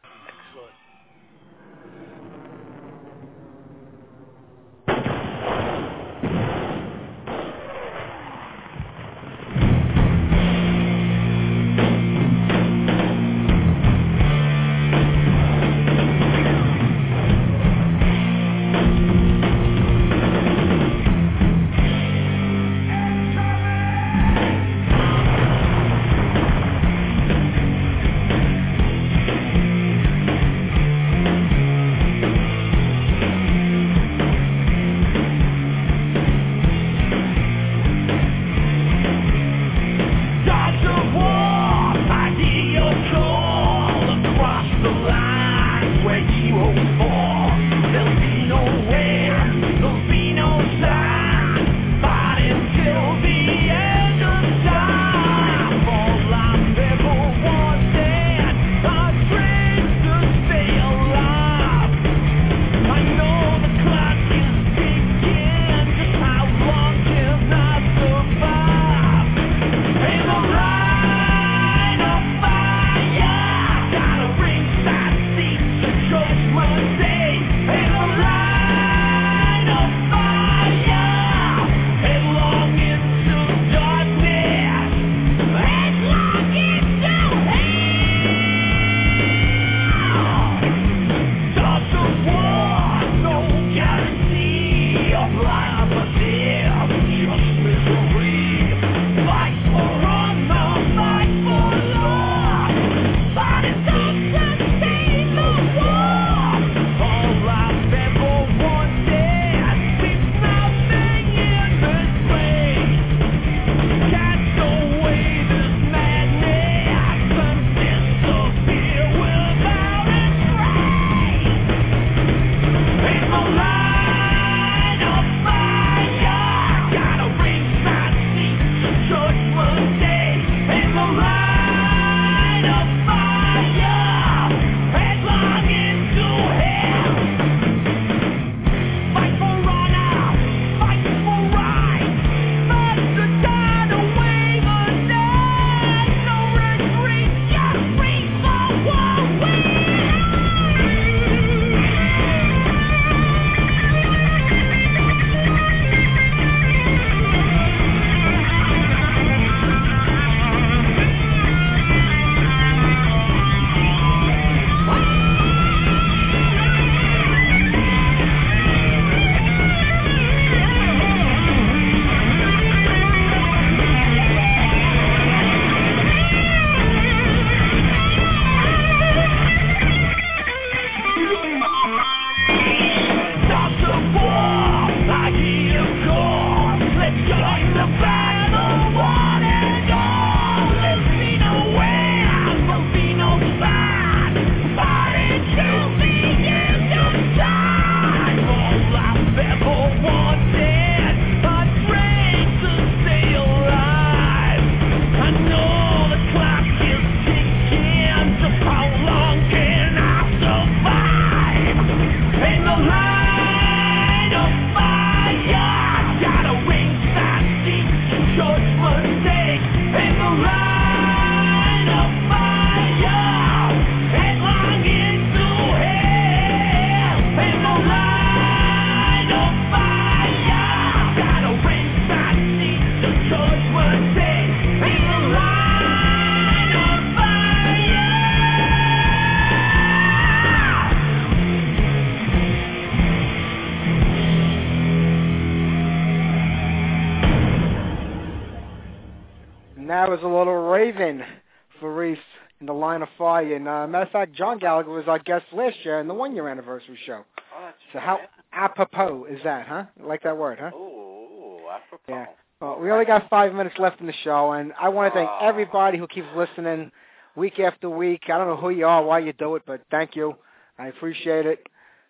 Uh, matter of fact, John Gallagher was our guest last year in the one year anniversary show. Oh, that's So how apropos is that, huh? Like that word, huh? Ooh, apropos. Yeah. Well, we only got five minutes left in the show, and I want to thank Oh. everybody who keeps listening week after week. I don't know who you are, why you do it, but thank you. I appreciate it.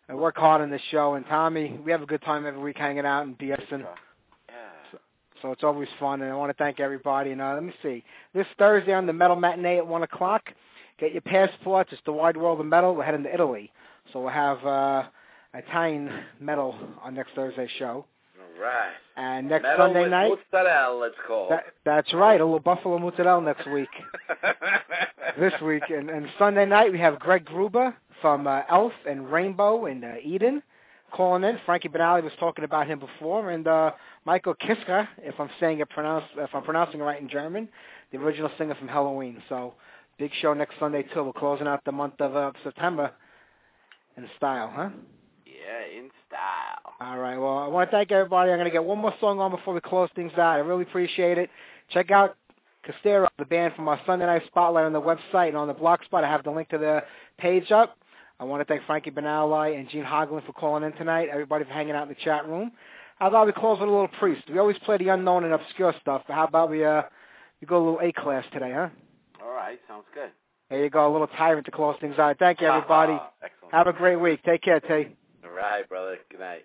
I work hard on this show, and Tommy, we have a good time every week hanging out and BSing. So it's always fun, and I want to thank everybody. And uh, let me see, this Thursday on the Metal Matinee at one o'clock, get your passports. It's the Wide World of Metal. We're heading to Italy, so we'll have uh, Italian metal on next Thursday's show. All right. And next Metal Sunday night, mozzarella, it's called. that, that's right, a little buffalo mozzarella next week. [laughs] this week, and, and Sunday night we have Craig Gruber from uh, Elf and Rainbow and uh, Eden calling in. Frankie Banali was talking about him before, and uh, Michael Kiske, if I'm saying it pronounced, if I'm pronouncing it right in German, the original singer from Helloween. So big show next Sunday too. We're closing out the month of uh, September in style, huh? Yeah, in style. All right. Well, I want to thank everybody. I'm going to get one more song on before we close things out. I really appreciate it. Check out Castero, the band from our Sunday Night Spotlight on the website and on the blog spot. I have the link to the page up. I want to thank Frankie Banali and Gene Hoglan for calling in tonight. Everybody for hanging out in the chat room. How about we close with a little priest? We always play the unknown and obscure stuff, but how about we uh we go a little A class today, huh? Right, sounds good. There you go, a little tyrant to close things out. Thank you, everybody. Excellent. Have a great week. Take care, Tay. All right, brother. Good night.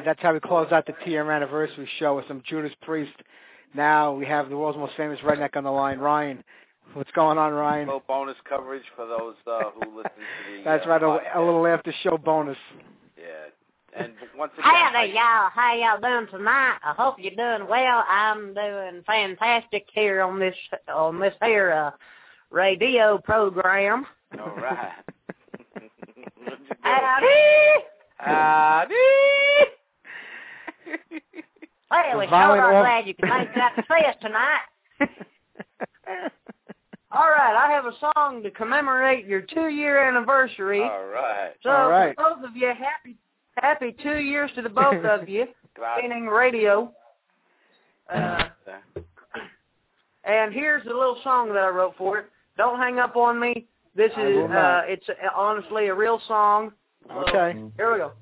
Right, that's how we close out the two-year anniversary show with some Judas Priest. Now we have the world's most famous redneck on the line, Ryan. What's going on, Ryan? A little bonus coverage for those uh, who listen to the. [laughs] That's uh, right, a, podcast. a little after-show bonus. Yeah, and once again, Howdy, y'all. How y'all doing tonight? I hope you're doing well. I'm doing fantastic here on this on this here uh, radio program. all right. [laughs] [laughs] Howdy. Howdy. [laughs] Well, we The sure violent are off- glad you could make that to see us tonight. All right, I have a song to commemorate your two-year anniversary. All right. So, All right. both of you, happy happy two years to the both of you. [laughs] Gracias. Meaning radio. Uh, and here's the little song that I wrote for it. Don't hang up on me. This is uh, it's uh, honestly a real song. So, Okay. Here we go.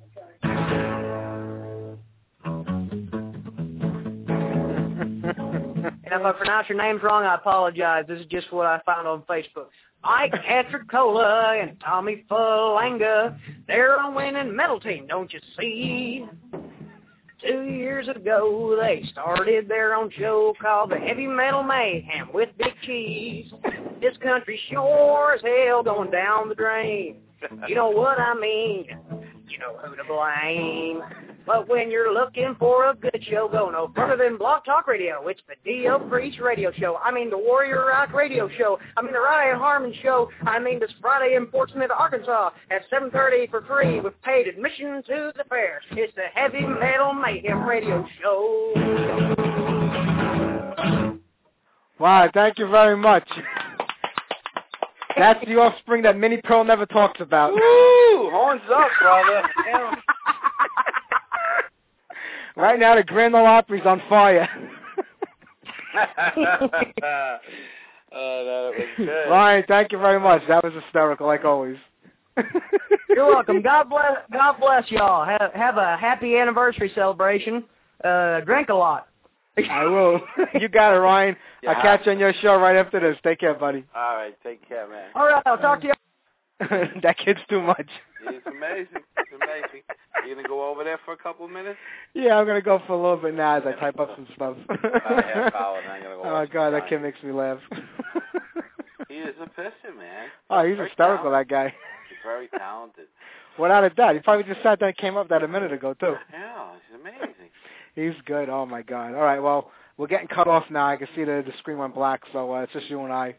And if I pronounce your names wrong, I apologize. This is just what I found on Facebook. Mike Catricola and Tommy Falanga, they're a winning metal team, don't you see? Two years ago, they started their own show called the Heavy Metal Mayhem with Big Cheese. This country sure as hell going down the drain. You know what I mean? You know who to blame. But when you're looking for a good show, go no further than Blog Talk Radio. It's the Dio Priest Radio Show. I mean the Warrior Rock Radio Show. I mean the Ryan Harmon Show. I mean this Friday in Fort Smith, Arkansas at 7.30 for free with paid admission to the fair. It's the Heavy Metal Mayhem Radio Show. Wow, thank you very much. [laughs] That's the offspring that Minnie Pearl never talks about. Woo! Horns up, brother. Right now, the Grand Ole Opry's on fire. [laughs] oh, that was good. Ryan, thank you very much. That was hysterical, like always. You're welcome. God bless. God bless y'all. Have, have a happy anniversary celebration. Uh, drink a lot. [laughs] I will. you got it, Ryan. [laughs] Yeah. I'll catch you on your show right after this. Take care, buddy. All right, take care, man. All right, I'll talk to you. [laughs] that kid's too much. It's amazing. It's amazing. You gonna go over there for a couple of minutes? Yeah, I'm gonna go for a little bit now as I type up some stuff. About half hour, and I'm gonna go. oh watch god, some that kid makes me laugh. He is a pisser, man. oh, he's Very hysterical, talented. that guy. He's very talented. Without a doubt, he probably just sat there and came up with that a minute ago too. Yeah, he's amazing. He's good. Oh my god. All right, well, we're getting cut off now. I can see the the screen went black, so uh, it's just you and I.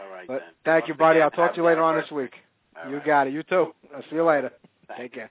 All right, But then. thank you, buddy. again, I'll talk to you later on this week. All you right. got it. You too. I'll see you later. Thank Take care.